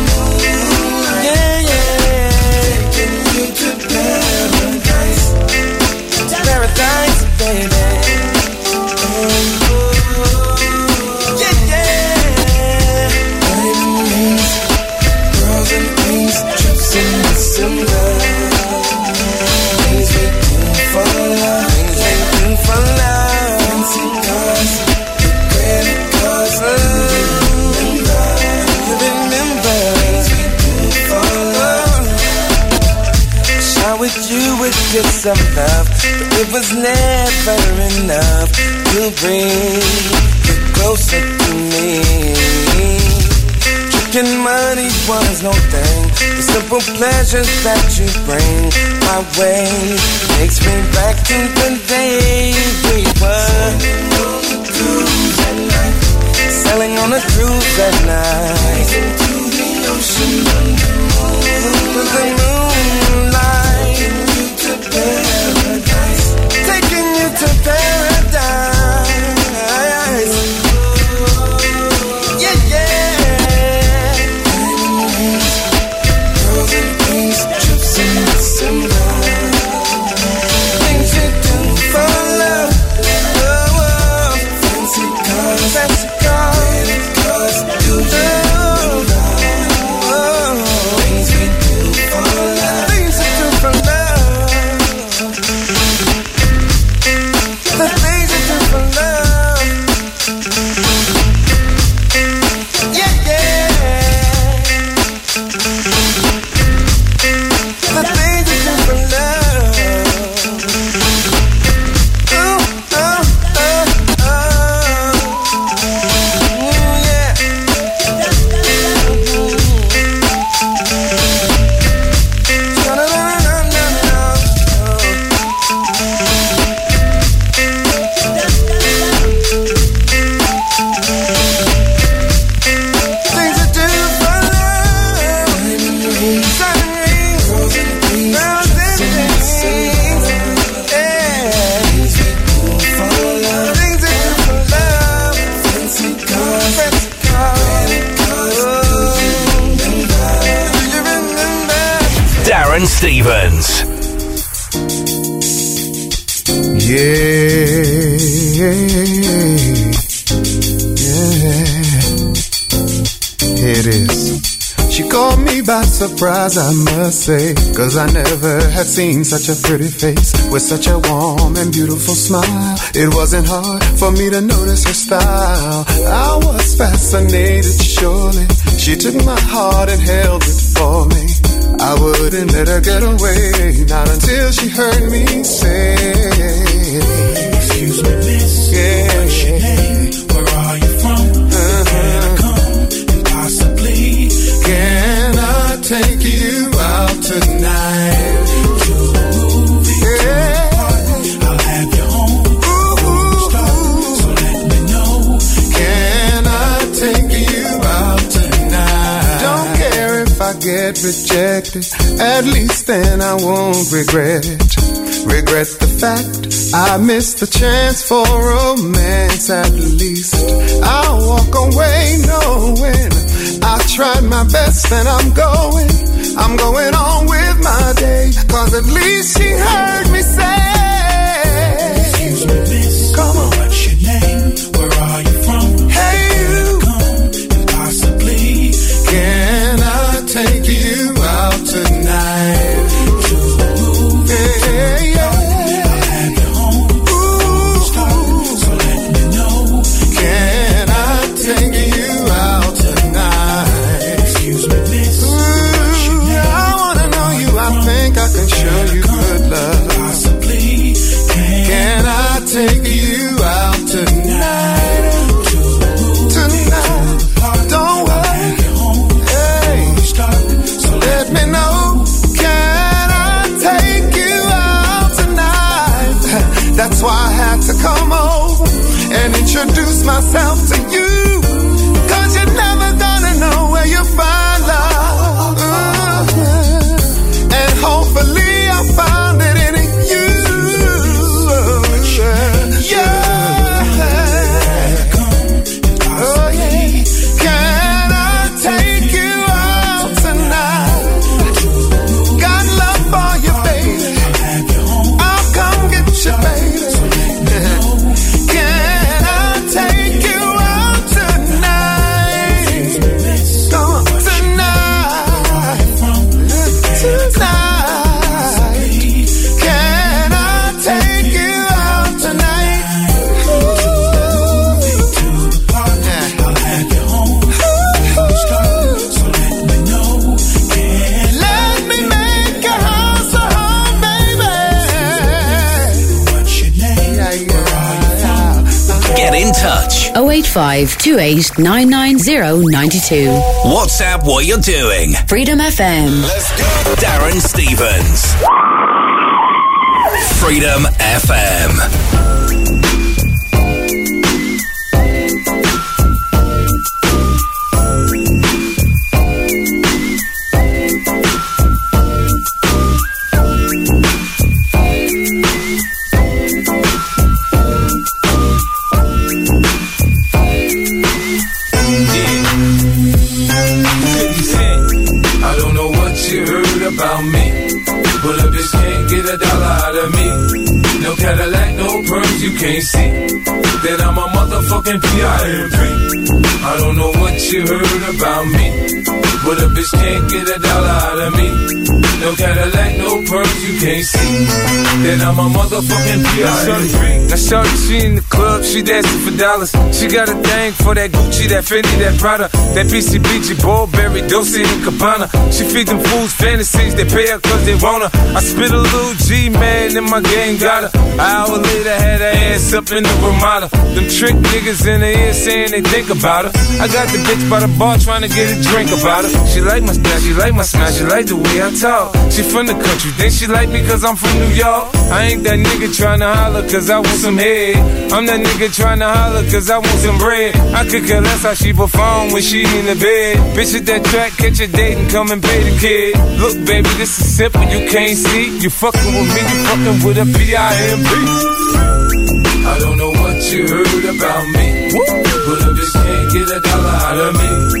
paradise, baby. You with some love, it was never enough to bring you closer to me. Tricking money was no thing. The simple pleasures that you bring my way takes me back to the day we were sailing on a cruise at night into the ocean under moonlight. Surprise, I must say. Cause I never had seen such a pretty face with such a warm and beautiful smile. It wasn't hard for me to notice her style. I was fascinated, surely. She took my heart and held it for me. I wouldn't let her get away, not until she heard me say, Excuse me, miss. Yeah. Rejected. At least then I won't regret it. Regret the fact I missed the chance for romance at least. I'll walk away knowing I tried my best and I'm going. I'm going on with my day. Cause at least she heard me say. Myself 085 28 990 92. WhatsApp what you're doing. Freedom FM. Let's go. Darren Stevens. Freedom FM. You can't see that I'm a motherfucking P.I.M.P. I don't know what you heard about me, but a bitch can't get a dollar out of me. No Cadillac, no perms, you can't see Then I'm a motherfucking P.I.M.P. Now shorty, she in the club, she dancing for dollars. She got a thing for that Gucci, that Fendi, that Prada, that BCBG, Burberry, Dolce and Gabbana. She feed them fools fantasies, they pay her cause they want her. I spit a little G, man, and my gang got her. An hour later, had her ass up in the Ramada. Them trick niggas in the ear saying they think about her. I got the bitch by the bar trying to get a drink about her. She like my style, she like my smile, she like the way I talk. She from the country, think she like me cause I'm from New York. I ain't that nigga tryna holler cause I want some head. I'm that nigga tryna holler cause I want some bread. I could care less how she perform when she in the bed. Bitch at that track, catch a date and come and pay the kid. Look, baby, this is simple, you can't see. You fucking with me, you fucking with a P-I-M-P. I don't know what you heard about me, but a bitch can't get a dollar out of me.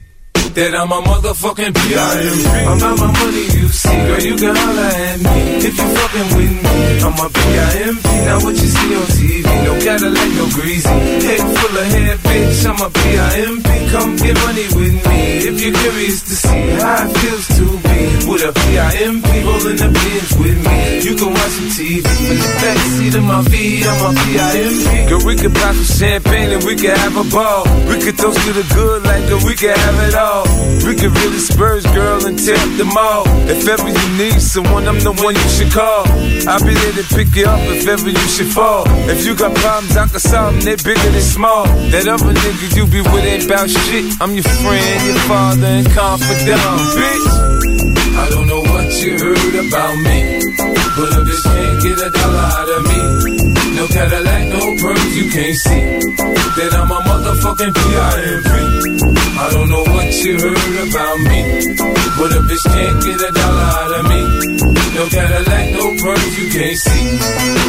That I'm a motherfucking P.I.M.P. I'm about my money, you see, girl, you can holler at me if you fucking with me. I'm a P.I.M.P. Now what you see on TV, no Cadillac, no greasy. Head full of hair, bitch, I'm a P.I.M.P. Come get money with me if you're curious to see how it feels to be with a P.I.M.P. rolling the bins with me. You can watch some TV in the backseat of my V, I'm a P.I.M.P. Girl, we could pop some champagne and we could have a ball. We could toast to the good like girl, we could have it all. We could really spurge, girl, and tip them all. If ever you need someone, I'm the one you should call. I'll be there to pick you up if ever you should fall. If you got problems, I can solve them, they're bigger than small. That other nigga you be with ain't about shit. I'm your friend, your father, and confidant, bitch. I don't know what you heard about me, but a bitch can't get a dollar out of me. No Cadillac, no perms, you can't see. That I'm a motherfucking P.I.M.P. I don't know what you heard about me, but a bitch can't get a dollar out of me. No Cadillac, no perms, you can't see.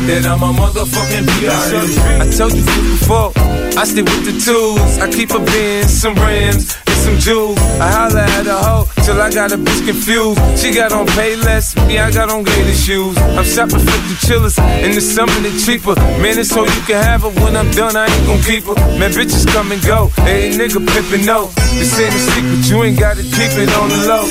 That I'm a motherfucking P.I.M.P. I told you before, I stick with the tools. I keep a bin, some rims, some jewels. I holla at a hoe till I got a bitch confused. She got on pay less, me I got on gator shoes. I'm shopping for the chillers, and the something cheaper. Man, it's so you can have her when I'm done, I ain't gon' keep her. Man, bitches come and go, hey nigga pimpin' no. This ain't a secret, you ain't gotta keep it on the low.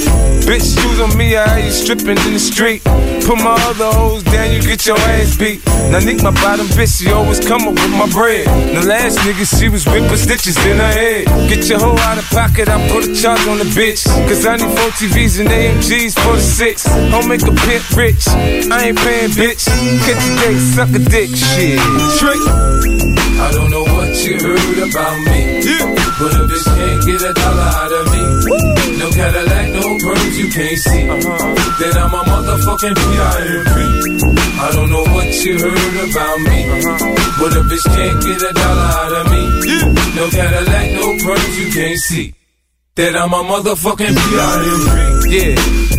Bitch, shoes on me, I ain't you stripping in the street. Put my other hoes down, you get your ass beat. Now Nick, my bottom bitch, she always come up with my bread. The last nigga, she was whipping stitches in her head. Get your hoe out of pocket, I put a charge on the bitch. Cause I need four TVs and AMGs for the six. Home make a pimp rich. I ain't paying, bitch. Catch a date, suck a dick, shit. Trick. I don't know what you heard about me, but a bitch can't get a dollar out of me. No Cadillac, no perms, you can't see. Then I'm a motherfucking P.I.M.P. I don't know what you heard about me, but a bitch can't get a dollar out of me. No Cadillac, no perms, you can't see. That I'm a motherfucking P.I.M.P. Yeah.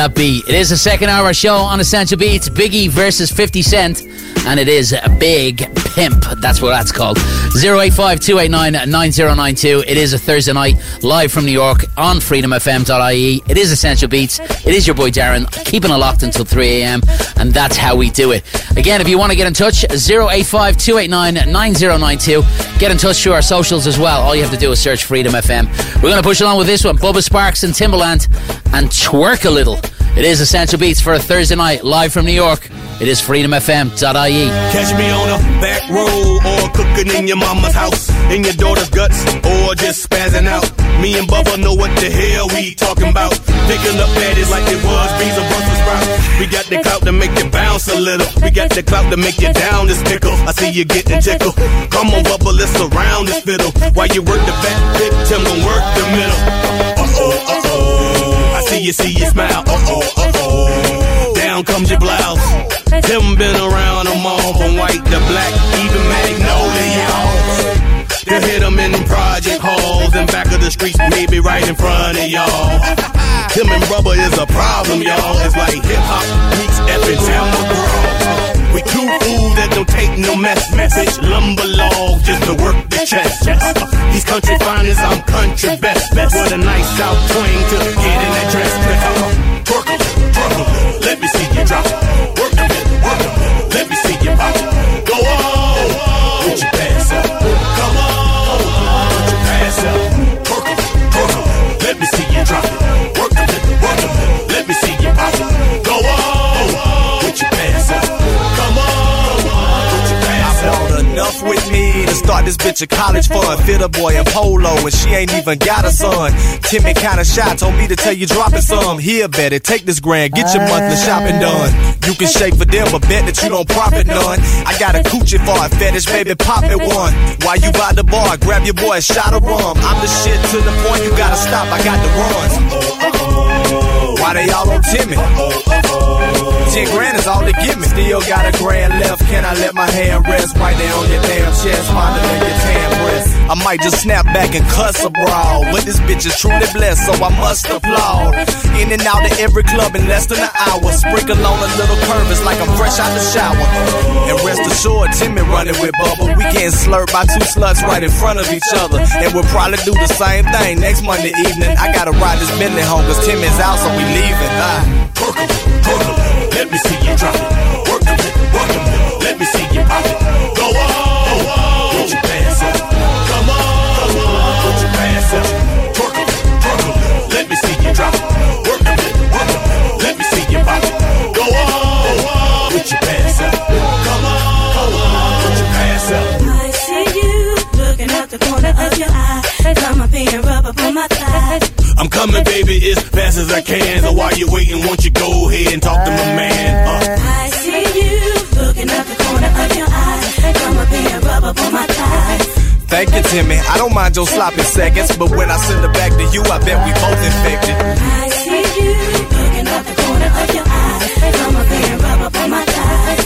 That. It is the second hour show on Essential Beatz. Biggie versus 50 Cent. And it is a big pimp. That's what that's called. 085 289 9092. It is a Thursday night live from New York on freedomfm.ie. It is Essential Beatz. It is your boy Darren keeping it locked until 3 a.m. And that's how we do it. Again, if you want to get in touch, 085 289 9092. Get in touch through our socials as well. All you have to do is search Freedom FM. We're going to push along with this one Bubba Sparxxx and Timbaland and twerk a little. It is Essential Beatz for a Thursday night live from New York. It is freedomfm.ie. Catch me on a back road or cooking in your mama's house, in your daughter's guts, or just spazzing out. Me and Bubba know what the hell we talking about. Picking up baddies like it was bees or Brussels sprouts. We got the clout to make you bounce a little. We got the clout to make you down this pickle. I see you getting tickled. Come on, Bubba, let's surround this fiddle. While you work the back, Big Tim gon' work the middle. Uh oh, uh oh. I see you, see you smile. Uh oh, uh oh. Down comes your blouse. Tim been around them all from white to black, even magnolia, y'all. Hit them in them project halls and back of the streets, maybe right in front of y'all. Tim and rubber is a problem, y'all. It's like hip hop meets McGraw. We two fools that don't take no mess. Message lumber log just to work the chest. These country finest, I'm country best. With a nice south twang to get in that dress. Twerk little, twerk. Let me see you drop it. Work little, work little. Let me see you pop it. Go on, with me to start this bitch a college fund. Fit a boy in polo, and she ain't even got a son. Timmy kinda shy, told me to tell you dropping some. Here, bet it, take this grand, get your monthly shopping done. You can shake for them, but bet that you don't profit none. I got a coochie for a fetish, baby, pop it one. While you by the bar, grab your boy a shot of rum. I'm the shit to the point you gotta stop, I got the runs. Why they all on Timmy? Ten grand is all they give me. Still got a grand left. Can I let my hand rest right there on your damn chest, fondling your tan breast? I might just snap back and cuss a brawl, but this bitch is truly blessed, so I must applaud. In and out of every club in less than an hour. Sprinkle on a little curves like I'm fresh out the shower. And rest assured, Timmy running with Bubba. We getting slurped by two sluts right in front of each other. And we'll probably do the same thing next Monday evening. I gotta ride this Bentley home, cause Timmy's out, so we leaving. Ah. Let me see you drop it. Work bit, work bit. Let me see you pop it. Coming, baby, as fast as I can. So while you're waiting, won't you go ahead and talk to my man? Uh, I see you looking out the corner of your eye. Come up here and rub up on my thigh. Thank you, Timmy. I don't mind your sloppy seconds, but when I send it back to you, I bet we both infected. I see you looking out the corner of your eye. Come up here and rub up on my thigh.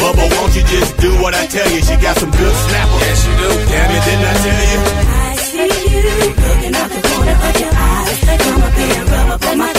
Bubba, won't you just do what I tell you? She got some good snappers. Yes, you do. Damn it, didn't I tell you? I see you looking out the here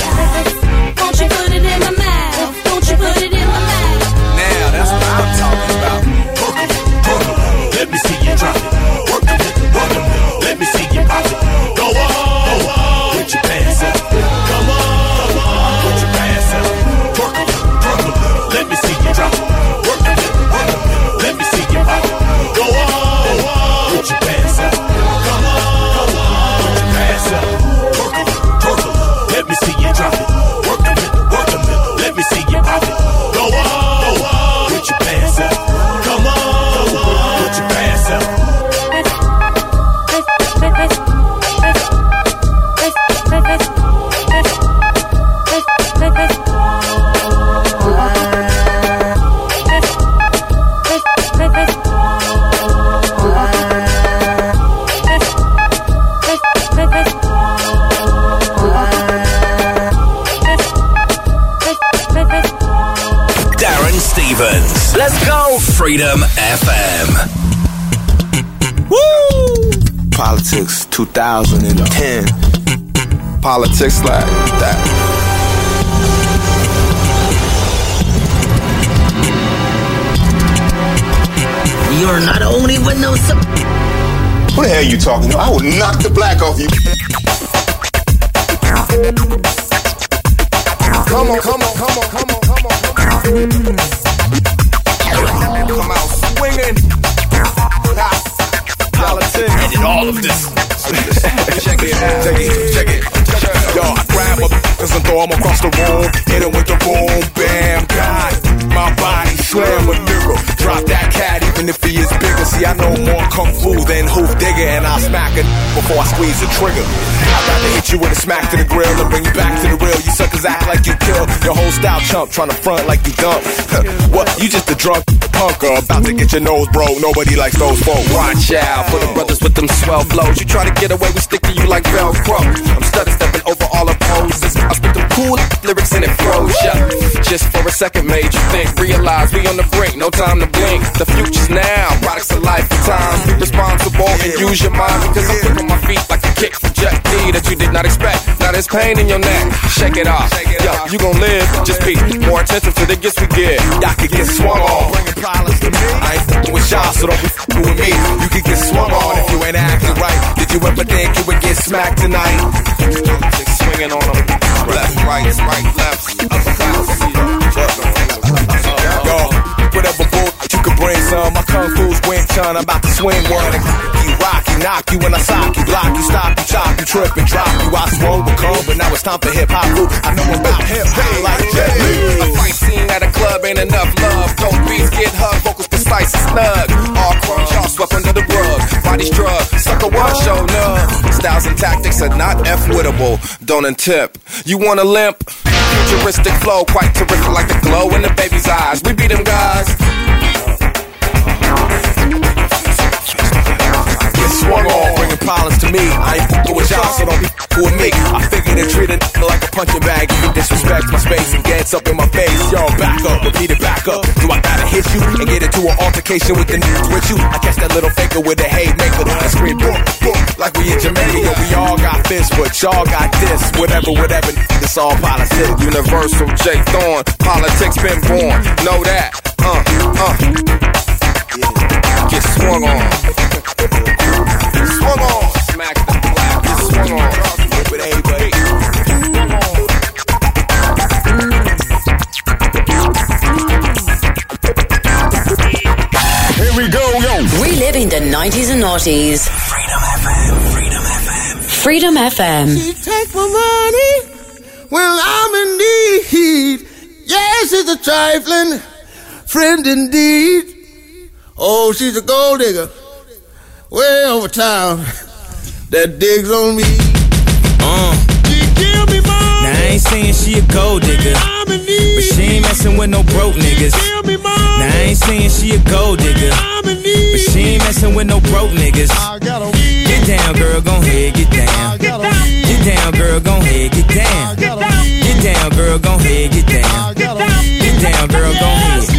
Freedom FM. Woo! Politics 2010. Politics like that. You're not only with no sub. What the hell are you talking to? I will knock the black off you. Come on, come on, come on, come on, come on, come on. All of this. check it. Check it, check it. Yo, I grab a cause and throw 'em across the room. Hit 'em with the boom, bam, God. My body slam with mirror. Drop that cat even if he is bigger. See, I know more kung fu than hoof digger, and I'll smack it before I squeeze the trigger. I'd rather hit you with a smack to the grill and bring you back to the real. You suckers act like you kill your whole style chump, trying to front like you dump. what? You just a drunk punker about to get your nose broke. Nobody likes those folks. Watch out for the brothers with them swell flows. You try to get away, we stick to you like Velcro. I'm stutter stepping over all the poses. I spit them cool lyrics and it froze ya. Just for a second made you think. Realize we on the brink, no time to blink. The future's now, products of lifetime. Be responsible and use your mind because I'm on my feet like a kick from Jet Li that you did not expect. Now there's pain in your neck. Shake it off. Yo, you gon' live. Just be more attentive to the gifts we give. Y'all could get swung on. I ain't fucking with y'all, so don't be fucking with me. You could get swung on if you ain't acting right. Did you ever think you would get smacked tonight? Just swinging on them. Left, right, right, left. Yo, whatever bull you could bring some. My kung fu's Wing Chun. I'm about to swing one you rock you, knock you when I sock you, block you, stop you, chop you, trip and drop you. I swung with come, but now it's time for hip hop. I know about hip hop like Jet Li. A fight scene at a club ain't enough love. Dope beats get hugged, vocals precise and snug. All crunk, y'all swept under the rug. Bodies drug, sucker one show love. Styles and tactics are not F-wittable. Don't tip. You want a limp? Futuristic flow, quite terrific like the glow in the baby's eyes. We beat them guys. Get swung on, bringing problems to me. I ain't fucking with y'all, so don't be fucking with me. I figure they treat a nigga like a punching bag. You disrespect my space and dance up in my face. Yo, back up, repeat it back up. Do I gotta hit you and get into an altercation with the niggas with you? I catch that little faker with the haymaker and scream boom, boom, like we in Jamaica. Yo, we all got this, but y'all got this. Whatever, whatever, it's all politics. Universal J Thorn, politics been born. Know that. Uh, uh. Get swung on. Swung on. Smack the black. Get swung on. With everybody. Here we go, yo. Reliving the 90s and noughties. Freedom FM. Freedom FM. Freedom FM. She take my money when I'm in need. Yes, it's a trifling friend indeed. Oh, she's a gold digger way over town that digs on me. Uh. She give me money. Now I ain't saying she a gold digger, but she ain't messing with no broke niggas. Now I ain't saying she a gold digger, but she ain't messing with no broke niggas. Get down, girl, gon' head, get down. Get down, girl, gon' head, get down. Get down, girl, gon' head, get down. Get down, girl, gon' head.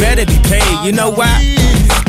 better be paid. You know why?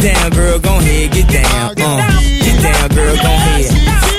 Get down, girl, gon' head, get down. Uh, get down, girl, gon' head.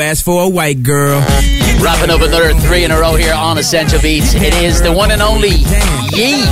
ass for a white girl. Wrapping up another three in a row here on Essential Beatz. It is the one and only Ye.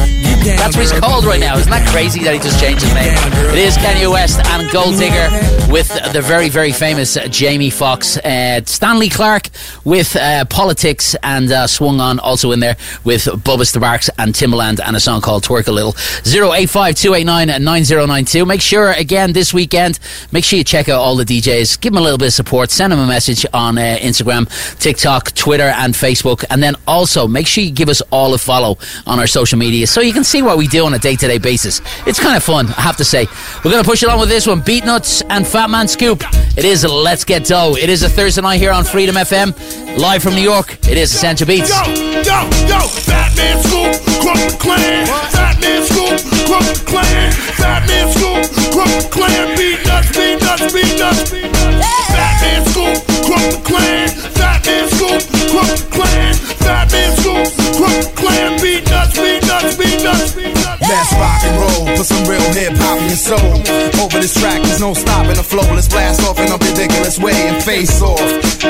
That's what he's called right now. Isn't that crazy that he just changed his name? It is Kanye West and Gold Digger with the very, very famous Jamie Foxx. Uh, Stanley Clark with uh, Politics and uh, Swung On also in there with Bubba Sparxxx and Timbaland and a song called Twerk a Little. 085 289 9092. Make sure, again, this weekend, make sure you check out all the DJs. Give them a little bit of support. Send them a message on uh, Instagram, TikTok, TikTok, Twitter, and Facebook. And then also make sure you give us all a follow on our social media so you can see what we do on a day to day basis. It's kind of fun, I have to say. We're going to push it on with this one Beatnuts and Fat Man Scoop. It is Let's Get Dough. It is a Thursday night here on Freedom FM. Live from New York, it is Essential Beatz. Yo, yo, yo, Fat Man Scoop, Crump Clan. Fat Man Scoop, Crump Clan. Fat Man Scoop, Crump Clan. Beat nuts, beat nuts, beat nuts, beat nuts. Fat Man Scoop, Crump Clan. Fat Man Scoop, Crump Clan. Fat Man Scoop, Crump Clan. Beat nuts, beat nuts, beat nuts, beat nuts. Let's rock and roll, put some real hip hop in your soul. Over this track, there's no stopping the flow. Let's blast off in a ridiculous way and face off.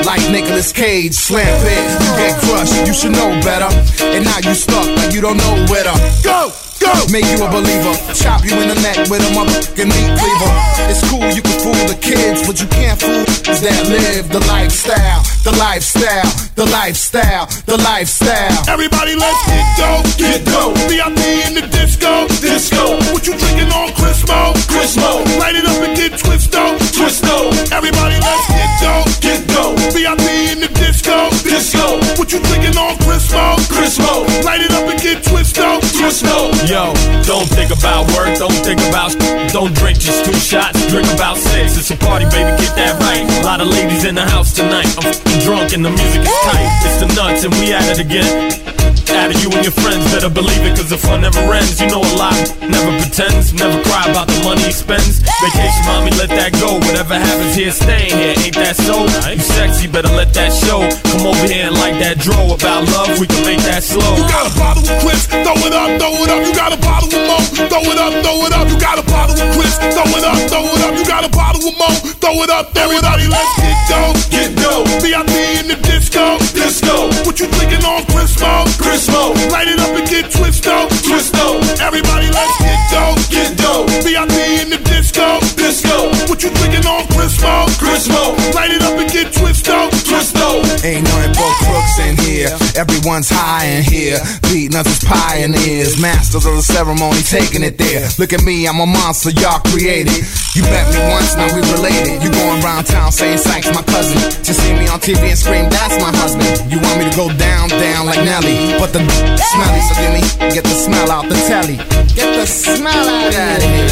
Like Nicolas Cage, slam it, you get crushed, you should know better. And now you stuck like you don't know where to go. Go! Make you a believer. Chop you in the neck with a motherfucking meat cleaver. It's cool, you can fool the kids, but you can't fool that live the lifestyle, the lifestyle, the lifestyle, the lifestyle. Everybody, let's get dope, get dope. VIP in the disco, disco. What you drinking on Crismo, Crismo? Light it up and get twisto, twisto. Everybody, let's get dope, get dope. VIP in the disco, disco. What you drinking on Crismo, Crismo? Light it up and get twisto, twisto. Yo, don't think about work, don't think about Don't drink just two shots, drink about six. It's a party, baby, get that right. A lot of ladies in the house tonight. I'm f***ing drunk and the music is tight. It's the nuts and we at it again. Out of you and your friends, better believe it, cause the fun never ends. You know a lot, never pretends, never cry about the money he spends. Vacation, mommy, let that go. Whatever happens here, staying here, ain't that so? You sexy, better let that show. Come over here and like that draw about love, we can make that slow. You got a bottle of Chris, throw it up, throw it up. You got a bottle of Mo, throw it up, throw it up. You got a bottle of Chris, throw it up, throw it up. You got a bottle of Mo, throw it up. Everybody, let's get dope, get dope. VIP in the disco, disco. What you drinking on Light it up and get twisto, twisto. Everybody, let's get dope, get dope. VIP in the disco, disco. What you drinking on Crismo, Crismo? Light it up and get twisto, twisto. Ain't nothing but crooks in here. Everyone's high in here. Beating us as pioneers. Masters of the ceremony, taking it there. Look at me, I'm a monster y'all created. You met me once, now we related. You going around town saying Sykes my cousin. To see me on TV and scream, that's my husband. You want me to go down, down like Nelly. But the smelly, so give me, get the smell out the telly. Get the smell out of here.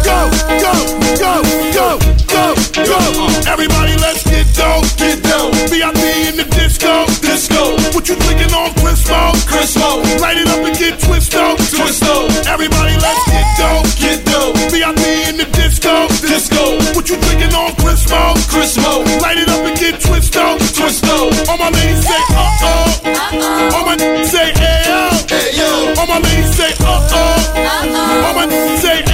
Go, go, go, go, go, go. Everybody, let's get dope, get dope. VIP in the disco, disco. What you drinking on Crismo, Crismo? Light it up and get twisto, twisto. Everybody, let's get dope, get dope. VIP in the disco, disco. What you drinking on Crismo, Crismo? Light it up and get twisto, twisto. All my ladies say uh oh, uh oh. all my say hey yo, hey yo. All my ladies say uh oh, uh oh. all my say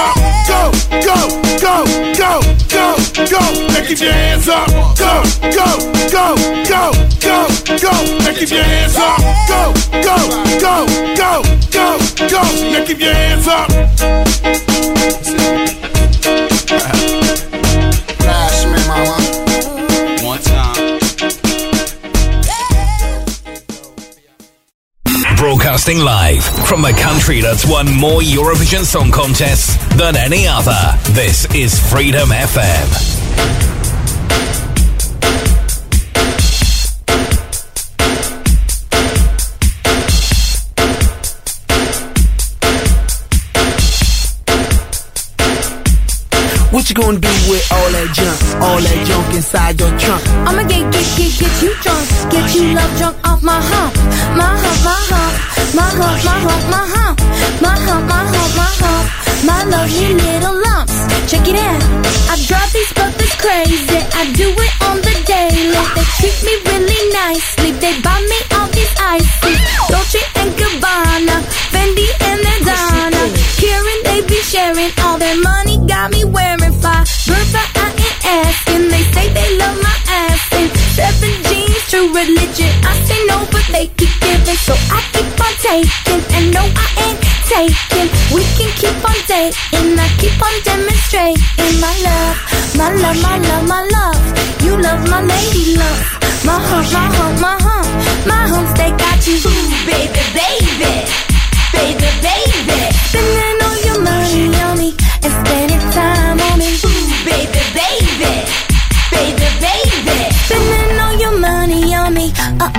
up. Go, go, go, go, go, go. Now keep your hands up. Go, go, go, go, go, go. Now keep your hands up. Go, go, go, go, go, go. Now keep your hands up. Broadcasting live from the country that's won more Eurovision Song Contests than any other. This is Freedom FM. You gonna do with all that junk? All that junk inside your trunk? I'ma get, get, get, get you drunk. Get you love drunk off my hump. My hump, my hump. My hump, my hump, my hump. My hump, my hump, my hump. My lovely little lumps. Check it out. I drive these brothers crazy. I do it on the daily. They treat me really nicely. They buy me all these ices. Dolce and Gabbana. Fendi and Adana. Kieran, they be sharing all their money. Got me wearing love my ass. And seven jeans, true religion. I say no but they keep giving, so I keep on taking. And no, I ain't taking. We can keep on dating. I keep on demonstrating my love, my love, my love, my love. You love my lady love, my hump, my hump, my hump, my humps. They got you, baby, baby, baby, baby. Spending all your money on me and spending time on me, baby, baby,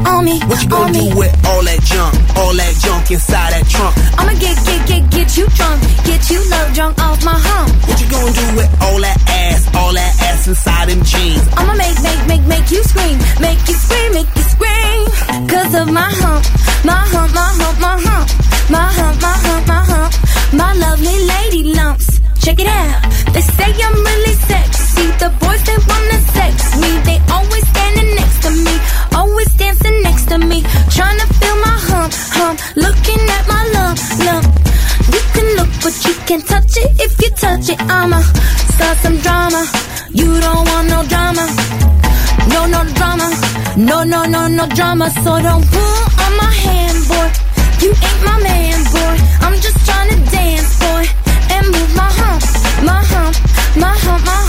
on me, What you gonna me. do with all that junk, all that junk inside that trunk? I'ma get, get, get, get you drunk, get you love drunk off my hump. What you gonna do with all that ass, all that ass inside them jeans? I'ma make, make, make, make you scream, make you scream, make you scream. Cause of my hump, my hump, my hump, my hump, my hump, my hump, my hump, my lovely lady lumps. Check it out. They say I'm really sexy. The boys they wanna sex me. They always standing next to me, always dancing next to me, trying to feel my hump, hump, looking at my lump, lump. You can look, but you can't touch it. If you touch it, I'ma start some drama. You don't want no drama. No, no drama. No, no, no, no drama. So don't pull on my hand, boy. You ain't my man, boy. I'm just trying to dance, move my hump, my hump, my hump, my hump,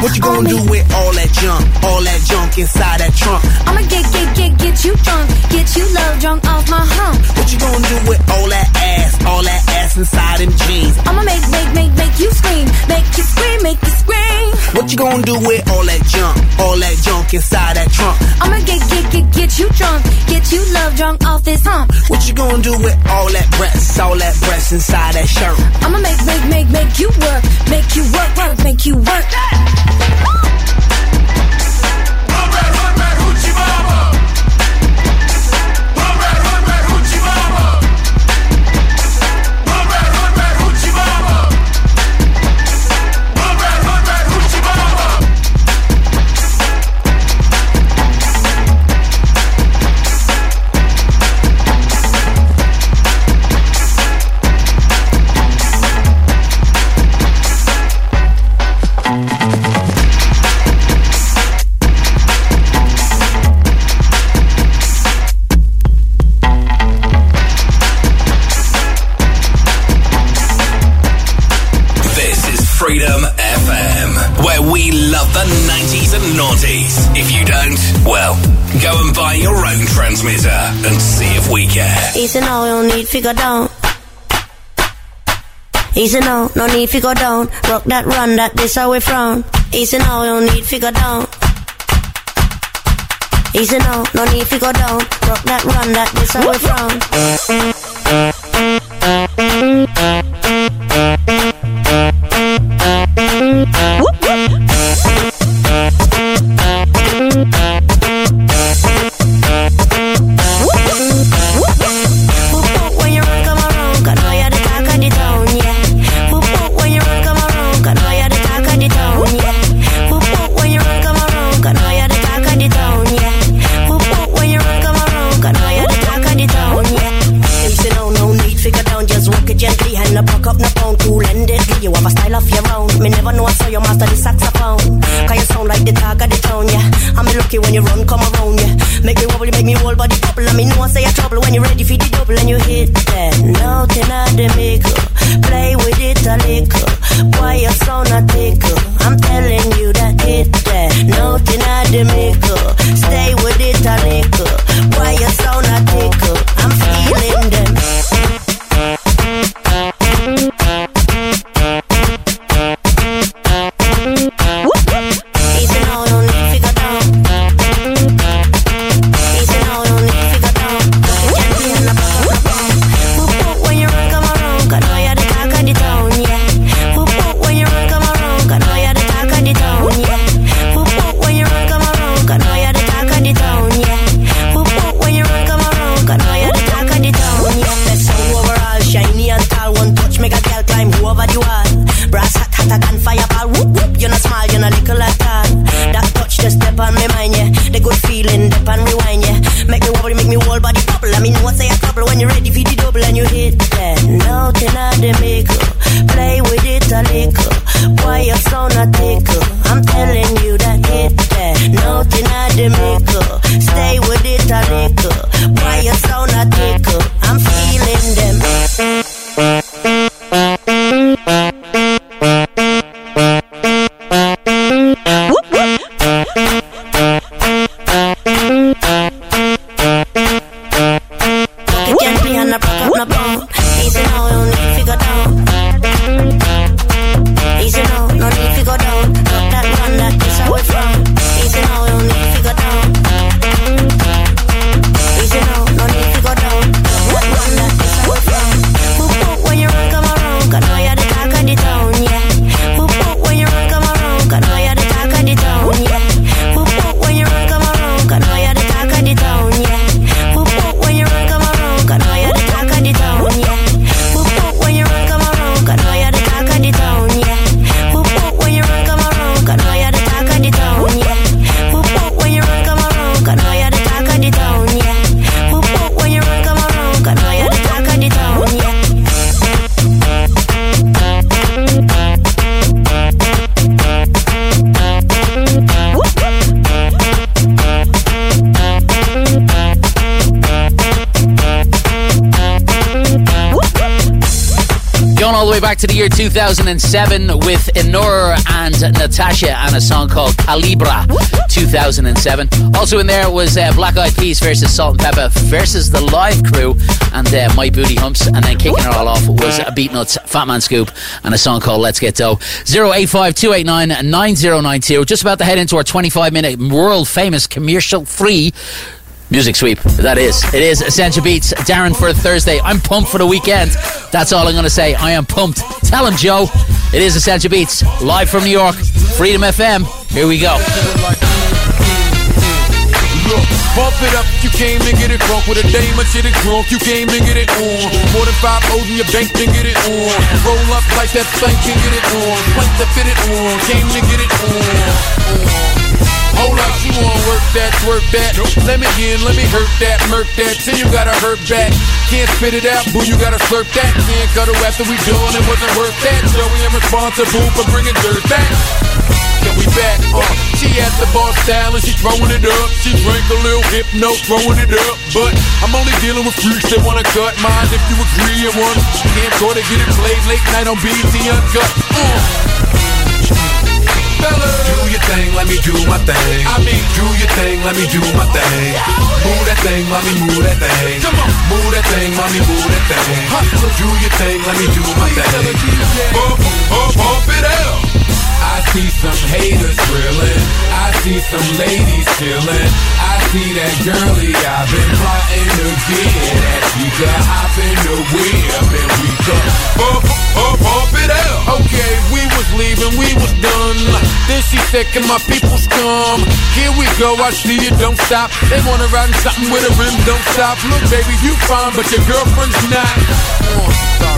What you gonna do with all that junk, all that junk inside that trunk? I'ma get, get, get, get you drunk, get you love drunk off my hump. What you gonna do with all that ass, all that ass inside them jeans? I'ma make, make, make, make you scream, make you scream, make you scream. What you gonna do with all that junk, all that junk inside that trunk? I'ma get, get, get, get you drunk, get you love drunk off this hump. What you gonna do with all that breasts, all that breasts inside that shirt? I'ma make, make, make, make you work, make you work, work, make you work. This easy no, no need figure go down. Easy no, no need figure go down. Rock that run that this away from. Easy no, no need figure go down. Easy no, no need figure go down. Rock that run that this away from. 2007 with Enur and Natasja and a song called Calabria 2007. Also in there was uh, Black Eyed Peas versus Salt and Pepper versus the live crew and uh, My Booty Humps. And then kicking it all off was a Beatnuts Fat Man Scoop and a song called Let's Get Dough. 085 289 9092. Just about to head into our 25 minute world famous commercial free Music sweep, that is. It is Essential Beatz. Darren for Thursday. I'm pumped for the weekend. That's all I'm going to say. I am pumped. Tell him, Joe. It is Essential Beatz. Live from New York. Freedom FM. Here we go. Bump it up, you came and get it drunk with a dame, a shit it drunk, you came and get it on. More than five O's in your bank, then get it on. Roll up like that thing, can get it on. Plank to fit it on, came to get it on. on. Hold up, you wanna work that, work that. Let me in, let me hurt that, murk that. Till you gotta hurt back. Can't spit it out, boo, you gotta slurp that. Can't cuddle after we done, it wasn't worth that. Joey, I'm responsible for bringing dirt back. Yeah, we back, uh She at the bar style and she throwing it up She drank a little hypno, throwing it up But I'm only dealing with freaks that wanna cut mine If you agree at once Can't go to get it played late night on BET Uncut uh. Fellas, Do your thing, let me do my thing. I mean, do your thing, let me do my thing. Move that thing, mommy, move that thing. Come on. Move that thing, mommy, move that thing. Do your thing, let me do my thing. Bump, bump, bump it out I see some haters drilling. I see some ladies chilling. I see that girlie I've been plotting to get at. She could hop in the whip and we could bump, bump, bump it out. Okay, we was leaving, we was done. Then she said, Can my peoples come? Here we go, I see you, don't stop. They wanna ride in something with a rim, don't stop. Look, baby, you fine, but your girlfriend's not. Uh.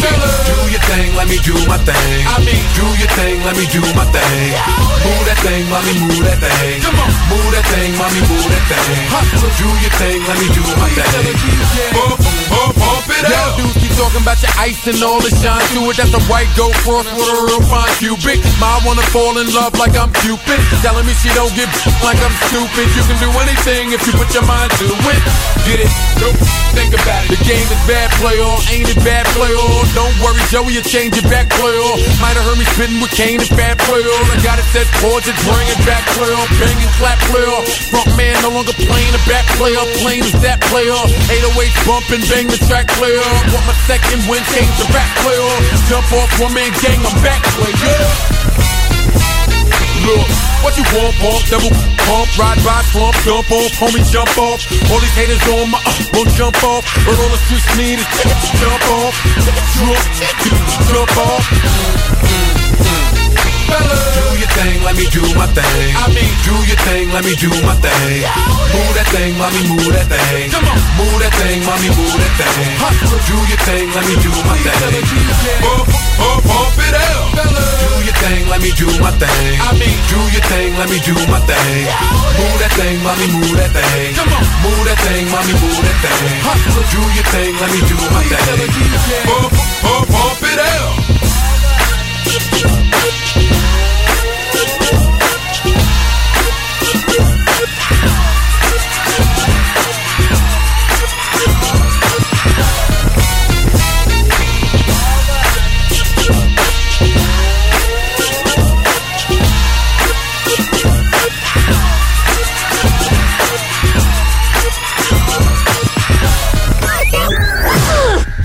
Do your thing, let me do my thing. I mean, do your thing, let me do my thing. Move that thing, mommy, move that thing. Come on. Move that thing, mommy, move that thing. Do your thing, let me do my thing. Bump, bump, bump it. Y'all dudes keep talking about your ice and all the shine to it. That's a white gold cross with a real fine cubic. My wanna fall in love like I'm Cupid. Telling me she don't get like I'm stupid. You can do anything if you put your mind to it. Get it? Nope. Think about it. The game is bad play on, ain't it bad play on? Don't worry, Joey, you change it back play on. Might have heard me spitting with Kane and bad play on. I got it set chords and bring it back play on. Bang and clap play on. Front man no longer playing the back play on. Plain as that play on. 808 bump and bang the track play on. Want my second win, change the rap play on. Jump off one man gang, I'm back play. Yeah. Look, what you want, pump, double pump, ride by, slump, jump off, homie, jump off. All these haters on my, uh, won't jump off. But all the streets need is jump off, jump, jump off. Do your thing, let me do my thing. I mean, do your thing, let me do my thing. Move that thing, mommy, move that thing. Come on, move that thing, mommy, move that thing. Do your thing, let me do my thing. Pump, pump, pump it up. Do your thing, let me do my thing. I mean, do your thing, let me do my thing. Move that thing, mommy, move that thing. Come on, move that thing, mommy, move that thing. Do your thing, let me do my thing. Pump, pump, pump it up.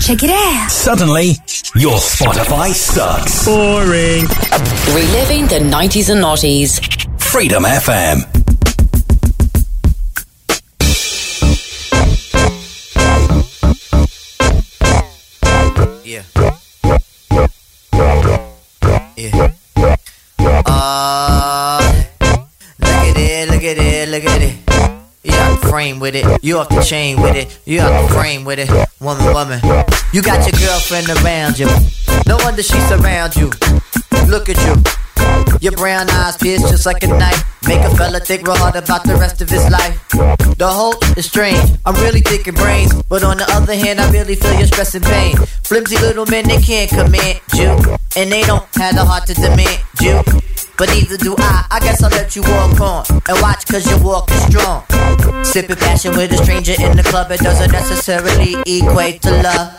Check it out. Suddenly, your Spotify sucks. Boring. Reliving the 90s and noughties. Freedom FM. Frame with it, you off the chain with it, you out the frame with it, woman, woman. You got your girlfriend around you. No wonder she surround you. Look at you. Your brown eyes pierce just like a knife. Make a fella think real hard about the rest of his life. The whole is strange. I'm really thinking brains. But on the other hand, I really feel your stress and pain. Flimsy little men, they can't command you. And they don't have the heart to demand you. But neither do I. I guess I'll let you walk on and watch cause your walk is strong. Sipping passion with a stranger in the club, it doesn't necessarily equate to love.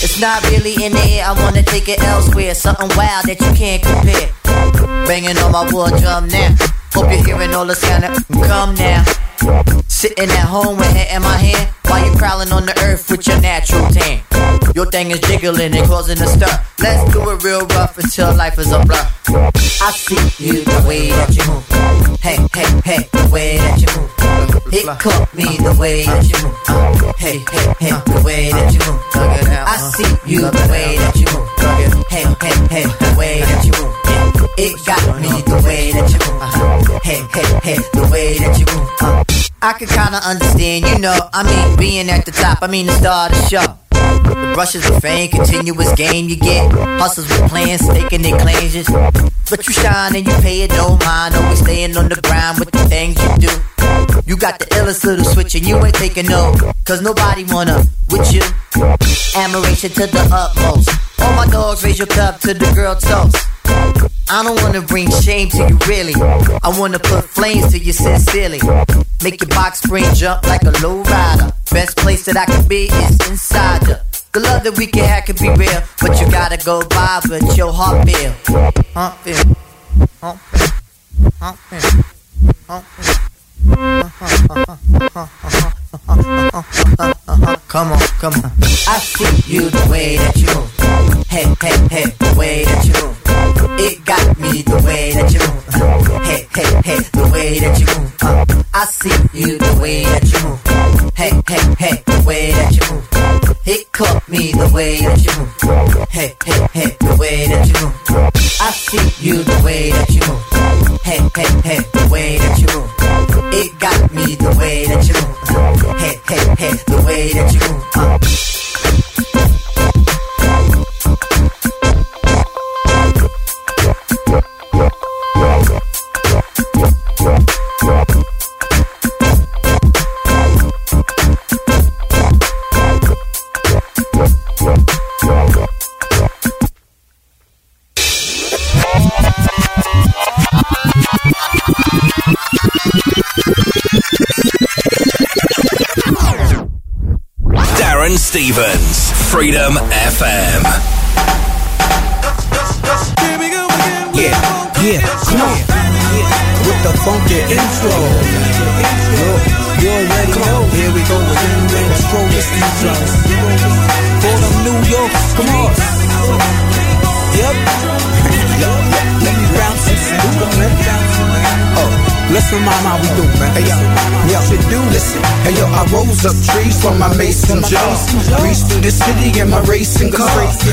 It's not really in the air, I wanna take it elsewhere. Something wild that you can't compare. Banging on my war drum now. Hope you're hearing all the sound. Come now. Sitting at home with hair in my hand while you're prowling on the earth with your natural tan. Your thing is jiggling and causing a stir. Let's do it real rough until life is a blur. I see you the way that you move. Hey, hey, hey, the way that you move. It caught me the way that you move. Hey, hey, hey, the way that you move. I see you the way that you move. Hey, hey, hey, the way that you move. It got me the way that you move. Hey, hey, hey, the way that you move. I can kinda understand, you know. I mean, being at the top, I mean the star of the show. The brushes with fame, continuous game you get. Hustles with plans, staking their claims. Just, but you shine and you pay it no mind. Always staying on the grind with the things you do. You got the illest little switch and you ain't taking no. Cause nobody wanna with you. Admiration to the utmost. All my dogs raise your cup to the girl toast. I don't wanna bring shame to you, really. I wanna put flames to you sincerely. Make your box spring jump like a low rider. Best place that I can be is inside ya. The love that we can have can be real, but you gotta go by what your heart feel. Heart feel. Heart feel. Heart feel. Heart feel. Come on, come on. I see you the way that you move. Hey, hey, hey, the way that you move. It got me the way that you move. Hey, hey, hey, the way that you move. I see you the way that you move. Hey, hey, hey, the way that you move. It caught me the way that you move. Hey, hey, hey, the way that you move. I see you the way that you move. Hey, hey, hey, the way that you move. It got me the way that you move. Hey, hey, hey, the way that you move. Uh. Stevens, Freedom FM. Yeah, yeah, come on. With the funky intro. You, you already know. Here we go again. Intro this intro. For them New York, come on. Yep. Let me bounce it. Oh, let's Listen, mama, how we do, man. Hey, yo, yo, should do listen. Hey, yo, I rose up trees from my mason jar. Reached through the city in my racing car.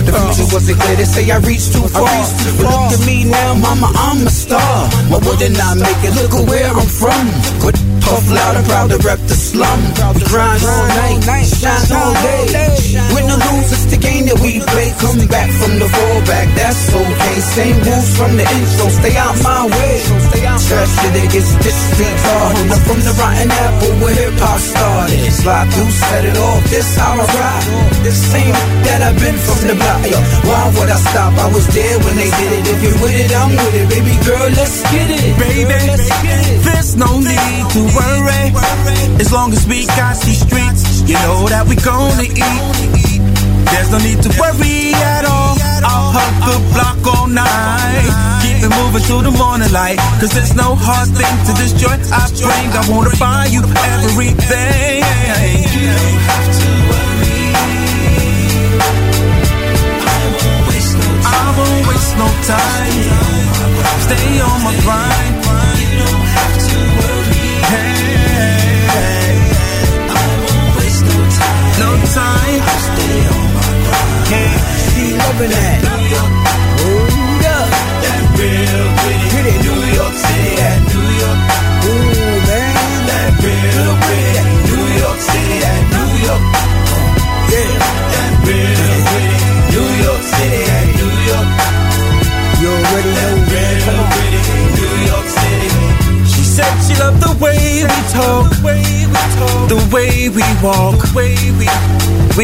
The future wasn't clear. They say I reached too far. But look at me now, mama, I'm a star. Why wouldn't I make it? Look at where I'm from. But Puff loud and proud to rep the slum. We grind all night, shine all day. Win or lose, it's the game that we play. Come back from the fallback, that's okay. Same rules from the intro, stay out my way. Trash shit, it gets disregarded. I'm from the rotten apple where hip hop started. Slide through, set it off, this how I ride. This same that I've been from the block. Yo, why would I stop? I was there when they did it. If you're with it, I'm with it. Baby girl, let's get it. Baby, let's get it there's no need to worry. As long as we got these streets, you know that we gonna eat. There's no need to worry at all. I'll hug the block all night. Keep it moving to the morning light. Cause there's no hard thing to this joy I bring. I wanna buy you everything.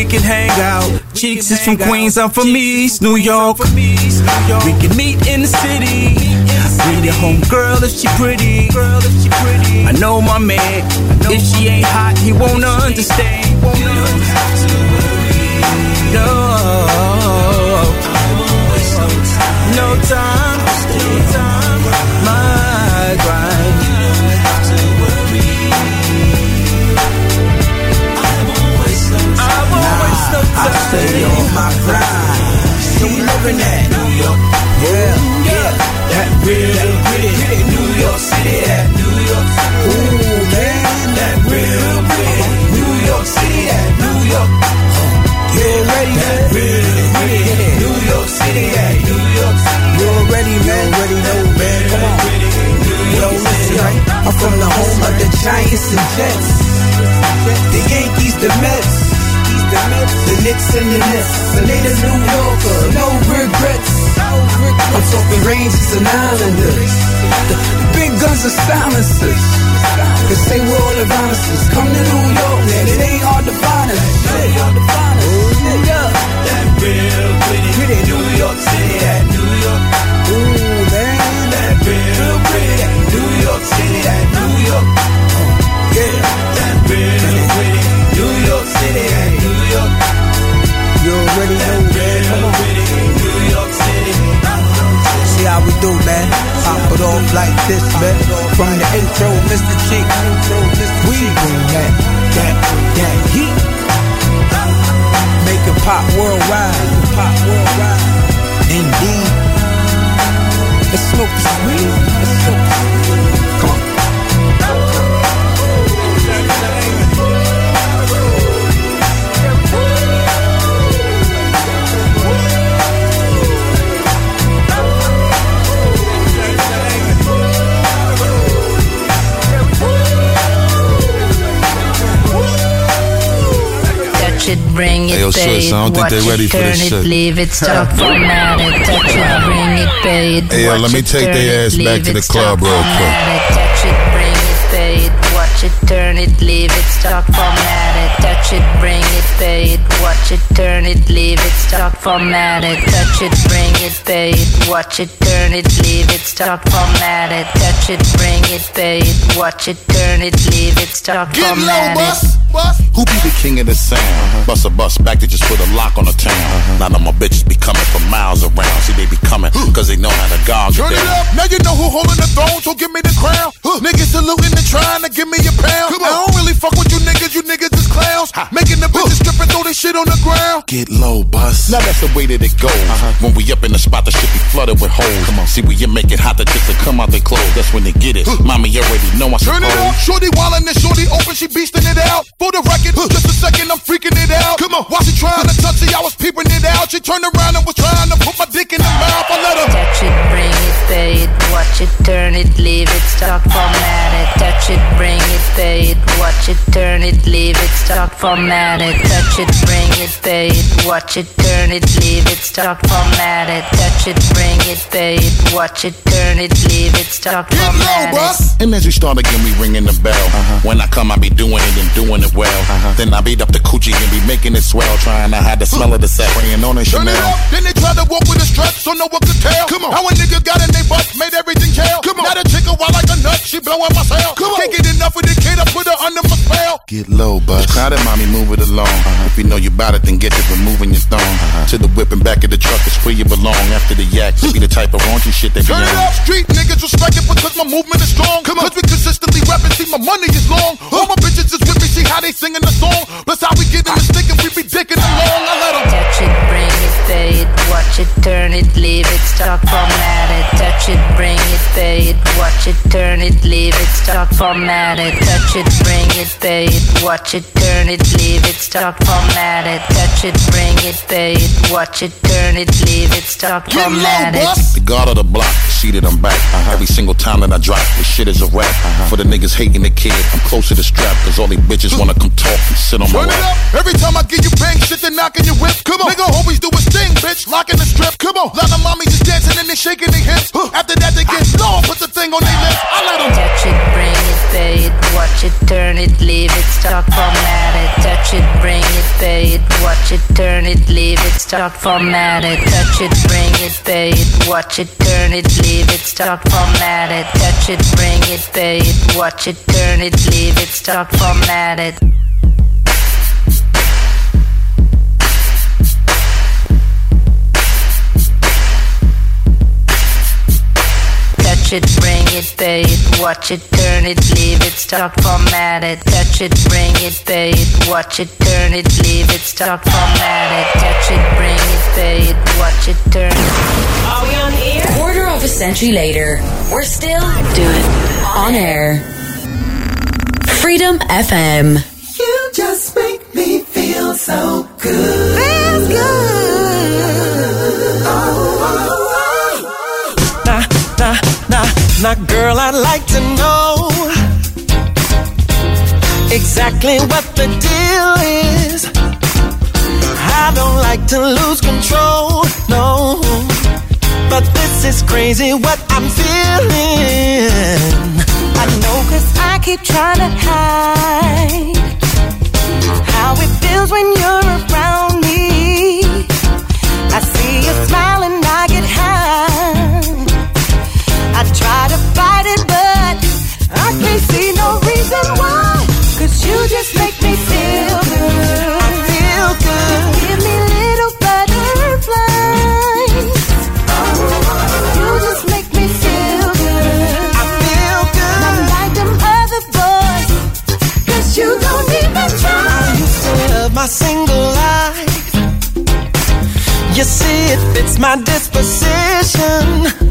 Can hang out. Cheeks is from Queens, I'm from East New York. We can meet in the city. Bring your home girl if she pretty. I know my man. If she ain't hot, he won't understand. No, no time. I stay on my grind. She loving that. New York. Yeah, yeah. That real, that pretty, New York City, that New York City. Ooh, man. That real, pretty, New York City, that New York. You already, That real, pretty, New York City, that New York. You already, man. Already know, man. Come on. Yo, listen? I'm from the home of the Giants and Jets. The Yankees, the Mets. The Knicks and the Nets. The native New Yorker, no regrets. I'm talking Rangers and Islanders. The, big guns are silencers. Cause they were all around. Come to New York, man. It ain't hard to find us. Shit. Oh, yeah. That real, pretty. New York City, that New York. Ooh, man. That real, pretty, New York City, that New York. Yeah. That real, pretty, New York City, that See how we do, man. Pop it off like this, man. From the intro, Mr. Chick. We bring that, that, that heat. Make it pop worldwide. Indeed. Let's smoke the sweet. Let's smoke the sweet. Touch it, bring it, yo, sis, it, I don't think they it, ready for turn this it, shit. leave it, stop, touch it, bring it, pay it, Hey, yo, watch let me it, take turn their it, ass back leave to it, the stop, club real quick. touch it, bring it, pay it, watch it, turn it, leave it, stop, touch it, bring it, pay it, watch it, turn it, leave it, stop, touch it, bring it, pay it, watch it, turn it, leave it, stop, format it, touch it, bring it, pay it, watch it, turn it, leave it, stop, Get low, format it. bus, bus. Who be the king of the sound? Bust a bus back to just put a lock on the town. Uh-huh. Now that my bitches be coming from miles around. See, they be coming cause they know how to gouge Turn it up, now you know who holding the throne, so give me the crown. Niggas saluting and trying to give me a pound. I don't really fuck with you niggas, you niggas is clowns. Making the bitches strip and throw this shit on the ground. Get low, bus. Now that's the way that it goes. Uh-huh. When we up in the spot, the shit be flooded with holes. Come on. See, we you make it hot, the chicks will come out their clothes. That's when they get it. Mommy already know I Turn it up, shorty wildin' and shorty open, she beastin' it out. For the record, just a second, I'm freaking it out. Come on, while she trying to touch it, I was peeping it out. She turned around and was trying to put my dick in her mouth. I let her it, watch it, turn it, leave it, stop, format it. Touch it, bring it, pay it, watch it, turn it, leave it, stop, format it. Touch it, bring it, pay it, watch it, turn it, leave it, stop, format it. Touch it, bring it, pay it, watch it, turn it, leave it, stop, format it. And as you start again, we ringing the bell. Uh-huh. When I come, I be doing it and doing it well. Uh-huh. Then I beat up the coochie and be making it swell. Trying to hide the smell of the sack, praying on a Turn Chanel. then they try to walk with a strut, so no one could tell. Come on, how a nigga got in they butt, made everything jail. Come on, now the chick a wild like a nut, she blowing my cell. Come on, can't get enough of the kid, I put her under my spell. Get low, bus. Now that mommy move it along. If you know you bout it, then get to removing your thong. To the whip and back of the truck is where you belong. After the yak, be the type of raunchy shit they be Turn it on. up, street niggas respect it because my movement is strong. Come on, cause we consistently rapping, see my money is long. All my bitches is with me, see how they singing the song. Plus how we getting this thinking we be dicking along. I let 'em Touch it, bring it, pay it, watch it, turn it, leave it, stop, format it. Touch it, bring it, pay it, watch it, turn it, leave it, stop, format it. Touch it, bring it, pay it, watch it, turn it, leave it, stop, format it. Touch it, bring it, pay it, watch it, turn it, leave it, stop, format it. The guard of the block, see that I'm back. Uh-huh. Every single time that I drop, this shit is a rap. Uh-huh. For the niggas hating the kid, I'm close to the strap. Cause all these bitches wanna come talk and sit on my Turn it lap. up. Every time I give you bang, shit, they knocking your whip. Come on. Nigga always do his thing, bitch. Locking the strip. Come on. Lot of mommies just dancing and they shaking their hips. After that, they get put the thing on their. I let them. Touch it, bring it, pay it, watch it, turn it, leave it, stop, format it. Touch it, bring it, pay it, watch it, turn it, leave it, stop, format it. Touch it, bring it, pay it, watch it, turn it, leave it, stop, format it. Touch it, bring it, pay it, watch it, turn it, leave it, stop, format it. Touch it, bring it, pay it, watch it, turn it, leave it, stop, format it. Touch it, bring it, pay it, watch it, turn it, leave it, stop, format it. Touch it, bring it, pay it, watch it, turn it. Are we on air? Quarter of a century later, we're still doing on air. Freedom FM. You just make me feel so good. Feels good. Nah, girl, I'd like to know exactly what the deal is. I don't like to lose control, no. But this is crazy what I'm feeling. I know cause I keep trying to hide how it feels when you're around I try to fight it, but I can't see no reason why. Cause you just You see, it fits my disposition.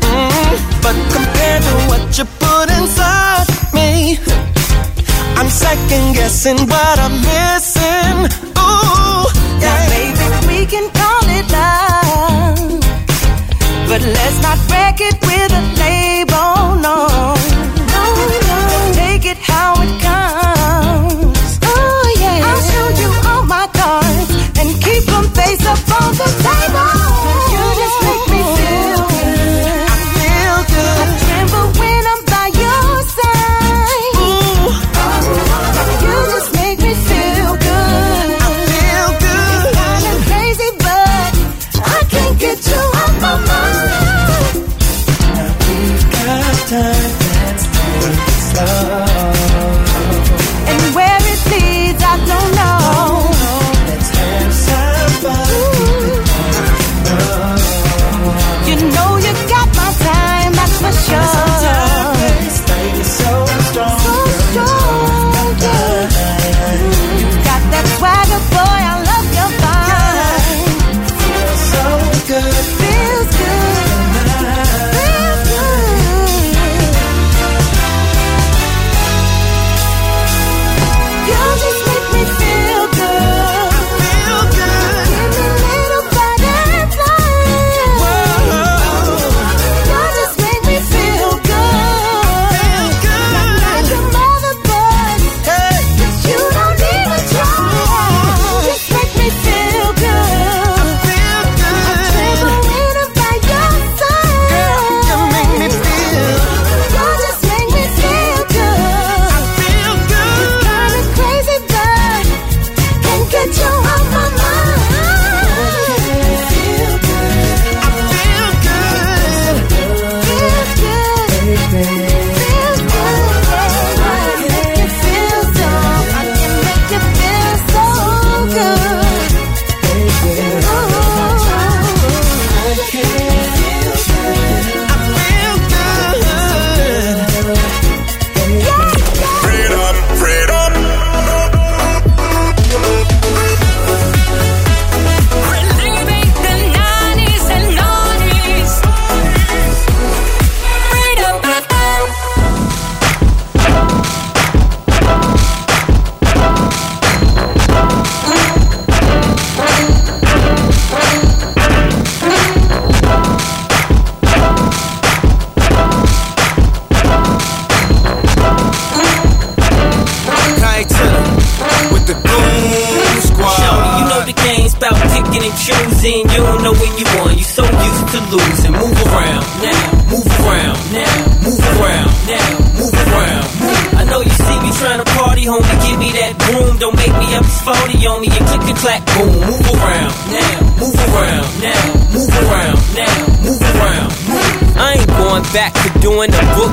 Mm, But compared to what you put inside me, I'm second guessing what I'm missing. Ooh, Now, baby, we can call it love. But let's not wreck it with a label, no. No, no. Take it how it comes. Oh, yeah. I'll show you all my cards and keep them face up on the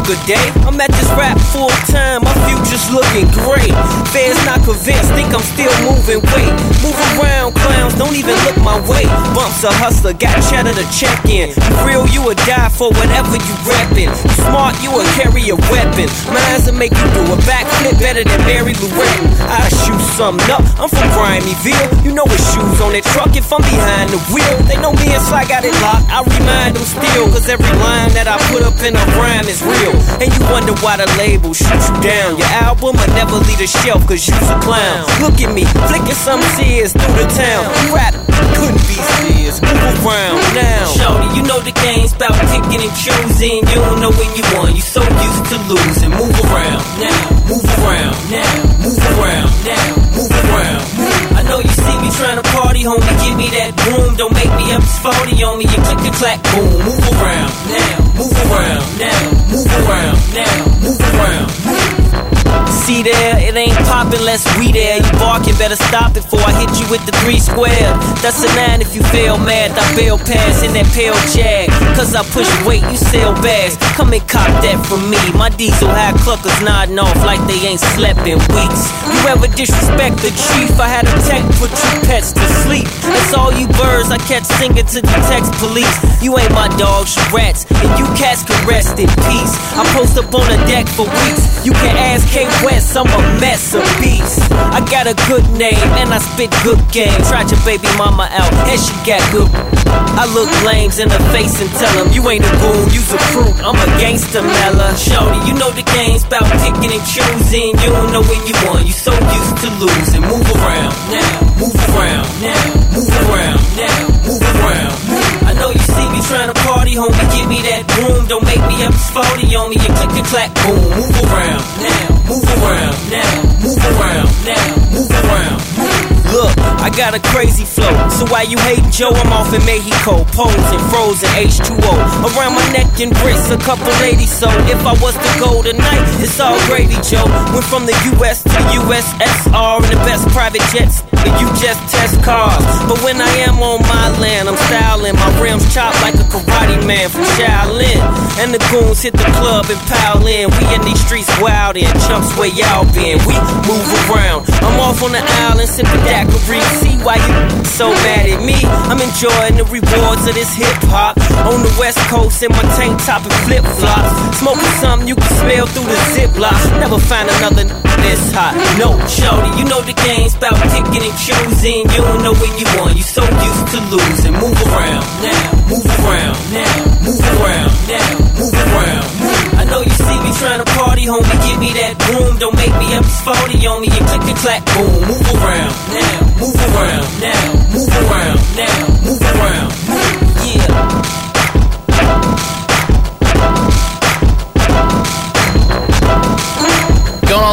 a day. I'm at this rap full time, my future's looking great. Fans not convinced, think I'm still moving weight. Move around, clowns, don't even look my way. Bumps a hustler, got cheddar to check in. You real, you would die for whatever you reppin'. You smart, you would carry a weapon. Mine's will make you do a backflip better than Mary Lou. I shoot something up, I'm from Grimeyville. You know what shoes on that truck if I'm behind the wheel. They know me and Sly got it locked, I remind them still. Cause every line that I put up in a rhyme is real. And you wonder why the label shoots you down. Your album will never leave the shelf cause you's a clown. Look at me, flicking some tears through the town. Rap couldn't be serious. Move around now. Shorty, you know the game's about picking and choosing. You don't know when you won. You so used to losing. Move around now. Move around now. Move around now. Move around. I know you see me trying to party, homie. Give me that broom. Don't make me up this 40 on me. You click and clack, boom. Move around now. Move around now. Move around now. Move around. See there, it ain't poppin' less we there. You barking, better stop it before I hit you with the three square. That's a nine if you feel mad. I bail pass in that pale jag. Cause I push weight, you sell bags. Come and cop that from me. My diesel high cluckers nodding off like they ain't slept in weeks. You ever disrespect the chief? I had a tech put you pets to sleep. That's all you birds I catch singing to the text police. You ain't my dogs, rats. And you cats can rest in peace. I post up on the deck for weeks. You can ask K West, I'm a mess of beast. I got a good name and I spit good game. Tried your baby mama out and she got good. I look lames in the face and tell them you ain't a goon, you's a fruit. I'm a gangster mella. Shorty, you know the game's about picking and choosing. You don't know when you won, you so used to losing. Move around now, move around now, move around now, move around. I know you see me trying to party, homie. Give me that. Don't make me up this 40 on me. Click and clack, boom. Move around now, move around now, move around now, move around. Look, I got a crazy flow. So why you hating Joe? I'm off in Mexico, posing frozen H2O around my neck and wrist. A couple ladies, so if I was to go tonight, it's all gravy, Joe. Went from the US to USSR in the best private jets. And you just test cars. But when I am on my land, I'm styling. My rims chopped like a karate man from Shaolin. And the goons hit the club and pile in. We in these streets wild and chumps where y'all been. We move around. I'm off on the island sipping daiquiri. See why you so mad at me? I'm enjoying the rewards of this hip hop. On the west coast in my tank top and flip flops. Smoking something you can smell through the ziplock. Never find another this hot. No, shorty, you know the game's about picking and choosing. You don't know when you won. You so used to losing. Move around now. Move around now. Move around now. Move around. I know you see me trying to party, homie. Give me that broom. Don't make me up this 40 on me. You click and clack, boom. Move around now. Move around now. Move around now.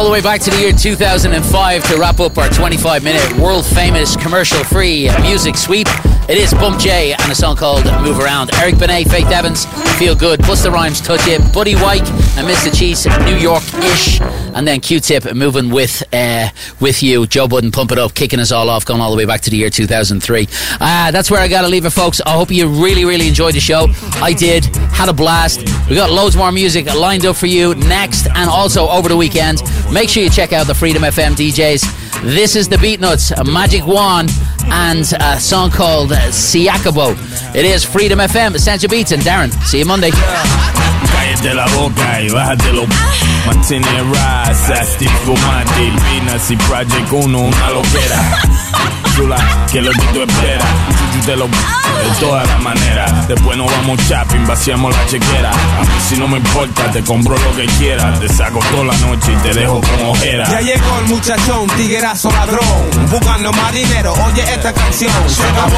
All the way back to the year 2005 to wrap up our 25 minute world famous commercial free music sweep. It is Bump J and a song called Move Around. Eric Benet, Faith Evans, Feel Good, Busta Rhymes, Touch It, Buddy White and Mr. Cheeks, New York ish. And then Q Tip moving with uh, with you. Joe Budden, Pump It Up, kicking us all off, going all the way back to the year 2003. Uh, that's where I got to leave it, folks. I hope you really, really enjoyed the show. I did. Had a blast. We got loads more music lined up for you next and also over the weekend. Make sure you check out the Freedom FM DJs. This is the Beatnuts, a Magic Juan, and a song called Se Acabó. It is Freedom FM, Essential Beatz, and Darren. See you Monday. Cállate la boca y bájatelo. Mantiene raza, Steve Fumante, Venus y Project 1, una loquera. Chula, que lo que tú esperas. Lo de todas las maneras. Después nos vamos shopping, vaciamos la chequera. A mí si no me importa, te compro lo que quieras. Te saco toda la noche y te dejo con ojera. Ya llegó el muchachón, tiguerazo ladrón, buscando más dinero. Oye esta canción, se acabó.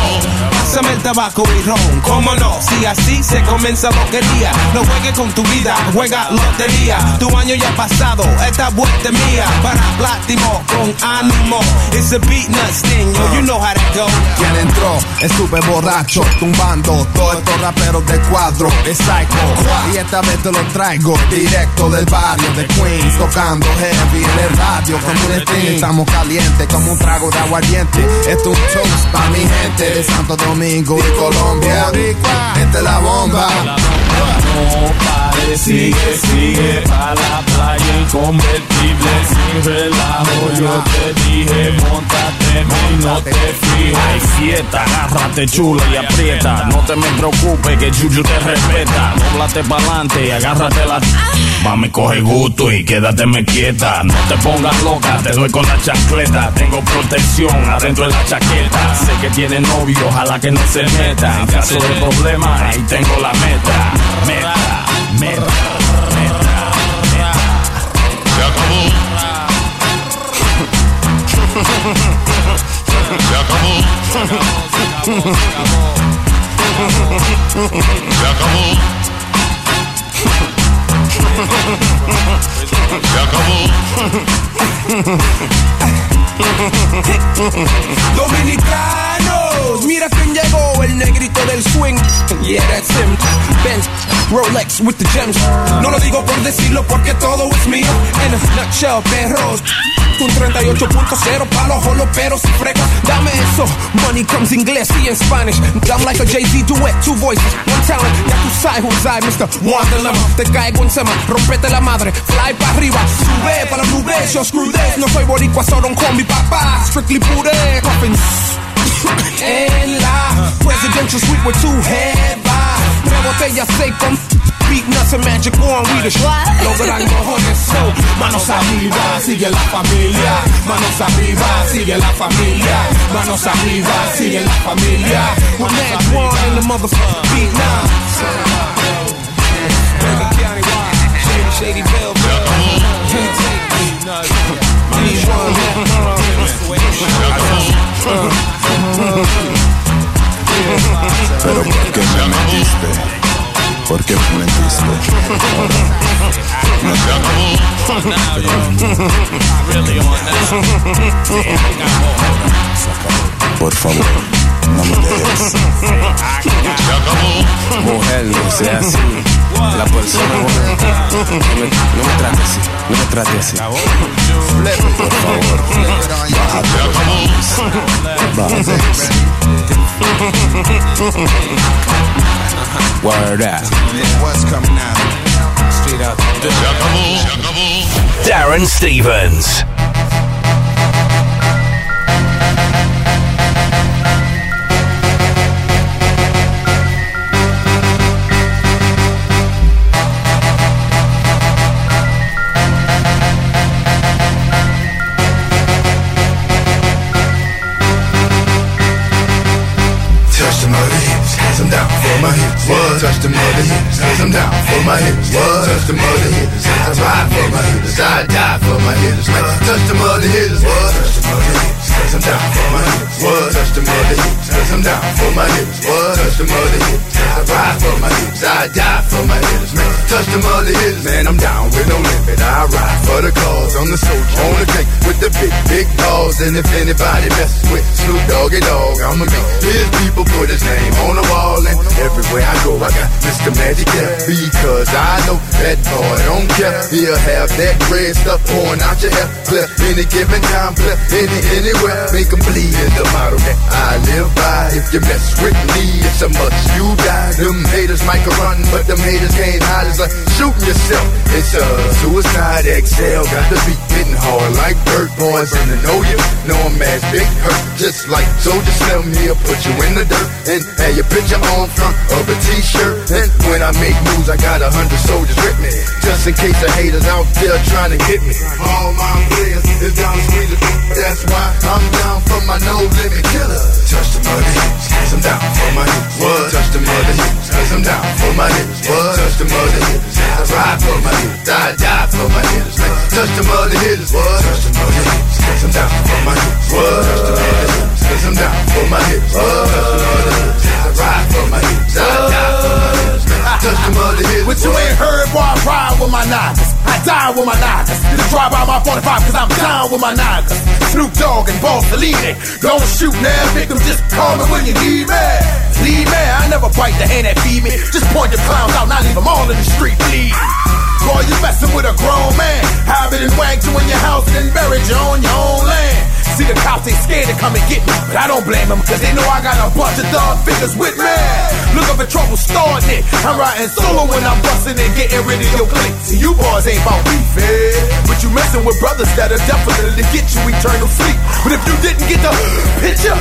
Pásame el tabaco y ron, cómo no. Si así se comienza loquería, no juegues con tu vida, juega lotería. Tu año ya ha pasado, esta vuelta es mía. Para Plátimo con ánimo. It's a beat nut sting, yo, you know how that go. ¿Quién entró? Estuve borracho, tumbando todos estos raperos de cuadro, psycho. Y esta vez te lo traigo directo del barrio de Queens, tocando heavy en el radio como un. Estamos calientes como un trago de aguardiente. Esto es un toast para mi gente de Santo Domingo y Colombia. Esta es la bomba. No pare, sigue, sigue pa' la playa inconvertible sin relajo. Yo te dije, montate no te fijes. Hay fiesta, agárrate chula y aprieta. No te me preocupes que Juju te respeta. Dóblate pa'lante y agárrate la. Mami, coge gusto y quédate me quieta. No te pongas loca, te doy con la chancleta. Tengo protección adentro de la chaqueta. Sé que tiene novio, ojalá que no se meta. En caso de problema, ahí tengo la meta. Meta, meta. Se acabó. Se acabó. Se acabó. Se acabó. Dominicanos, mira quién llegó, el negrito del swing. Yeah, that's him. Benz, Rolex with the gems. No lo digo por decirlo porque todo es mío. En a nutshell, perros. Un 38.0 pa' los joloperos y frecas. Dame eso. Money comes inglés y en Spanish. I'm like a Jay-Z duet, two voices, one talent. Ya tú sabes who's I, Mr. Wonderland. Te caigo encima, rompete la madre. Fly pa' arriba, sube pa' las nubes. Yo screw this. No soy boricua, so don't call me papá. Strictly pure, coffins. en la presidential suite with two head vibes. Tres botellas seis con beat nuts and magic on we the Logran cojones so Manos arriba, sigue la familia Manos arriba, sigue la familia Manos arriba, sigue la familia With Mag One in the motherfucking beat now Shady Shady Belleville Can't take me Pero ¿por qué me metiste? ¿Por qué me metiste? No te Por favor, no me dejes. Mujer, no sea así. La persona. No me, así. No me así. Por favor, bájate. Bájate. Word out. Darren Stevens. Hips, them down for my hips. What? Touch the mother hips, them down for my hips. What? Touch the mother hips, I ride for my hips. I die for my hips. Touch the mother hips. What? Touch the mother hips, hands them down for my hips. What? Touch the mother hips, hands them down for my hips. What? Touch the mother hips, I ride for my hips. I die for my hips. Man, touch the mother hips. Man, I'm down with no limit. I ride for the cause. I'm the soldier on the tank with the big, big balls. And if anybody messes with Snoop Doggy Dogg, I'ma be his people put his name on the wall. And everywhere I go, I got Mr. Magic there. Because I know that boy don't care. He'll have that red stuff pouring out your hair. Clear any given time, clear any, anywhere. Make him bleed the motto that I live by. If you mess with me, it's a must you die. Them haters might run, but them haters can't hide. It's like shooting yourself. It's a suicide exhale. Got the beat hitting hard like dirt boys. And to know you, know I'm as big hurt. Just like soldiers, Soulja Slim here, put you in the dirt. And have your picture on front of a t-shirt. And when I make moves, I got a hundred soldiers with me. Just in case the haters out there trying to get me. All my players is down the street. That's why I'm down for my no limit killer. Touch the mother hips, hands them down for my hips. What? Touch the mother hips, hands them down for my hips. What? Touch the mother hips, I ride for my hips. I die for my hips. Touch the mother hips. What? Touch the mother hips, hands them down for my hips. What? Touch the mother hips, hands them down for my hips. What? Touch the mother hips, I ride for my hips. I die for my hips. Touch the mother hitters. What you ain't heard, boy, I ride with my knockers. I die with my knockers. A drive by my 45 cause I'm down with my knockers. Snoop Dogg and Boss the leading. Don't shoot now, victim, just call me when you need me. Leave me, I never bite the hand that feed me. Just point your clowns out, not leave them all in the street bleeding. Boy, you messing with a grown man. Have it and whacked you in your house, then buried you on your own land. See the cops, they scared to come and get me. But I don't blame them, cause they know I got a bunch of thug figures with me. Look Looking for trouble, starting it. I'm riding solo when I'm busting and getting rid of your clique. See, you boys ain't about beef, eh? But you messing with brothers that'll definitely get you eternal sleep. But if you didn't get the picture,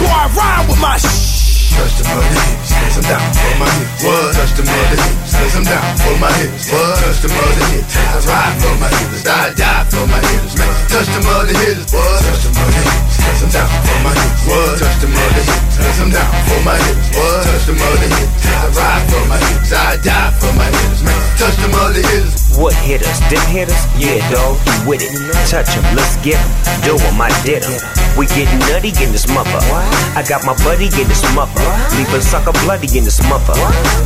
boy, I ride with my shh. Touch the mother hips, place them down for my hips. What? Touch the mother hips, place them down for my hips. What? Touch the mother hips, I ride for my hips. I die for my hips, man. Touch the mother hips, what? Touch the mother hips, place them down for my hips. What? Touch the mother hips, place them down for my hips. What? Touch the mother hips, I ride for my hips. I die for my hips, man. Touch the mother hips. What hit us? Them hit us? Yeah, dog, you with it. Touch 'em, let's get 'em. Do 'em, I did 'em. We getting nutty in this mother. I got my buddy in this mother. Leave a sucker bloody in this mother.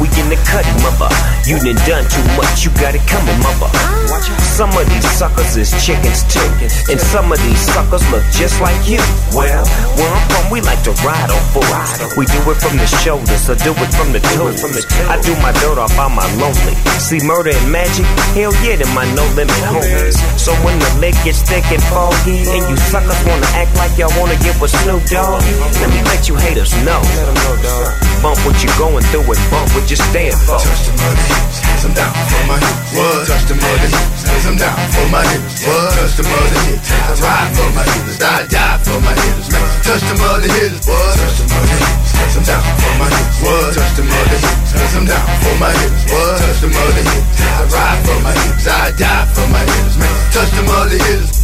We in the cutty mother. You done done too much, you got it coming, mother. Some of these suckers is chickens too. And some of these suckers look just like you. Well, where I'm from, we like to ride on fools. We do it from the shoulders, so do it from the toes. I do my dirt off on my lonely. C-Murder and magic, hell yeah, to my no limit homies. So when the leg gets thick and foggy, and you suckers wanna act like y'all wanna get with Snoop Dogg, let me let you haters know real, dog. Bump what you going through and bump what you stand for. Touch the mother hips, hands I'm down for my hips. What? Touch the mother hips, hands I'm down for my hips. What? Touch the mother hips, I ride for my hips. I die for my hips, man. Touch the mother hips. What? Touch the mother hips, hands I'm down for my hips. What? Touch the mother hips, I'm down for my hips. What? Touch the mother hips, I ride for my hips. I die for my hips, man. Touch the mother hips.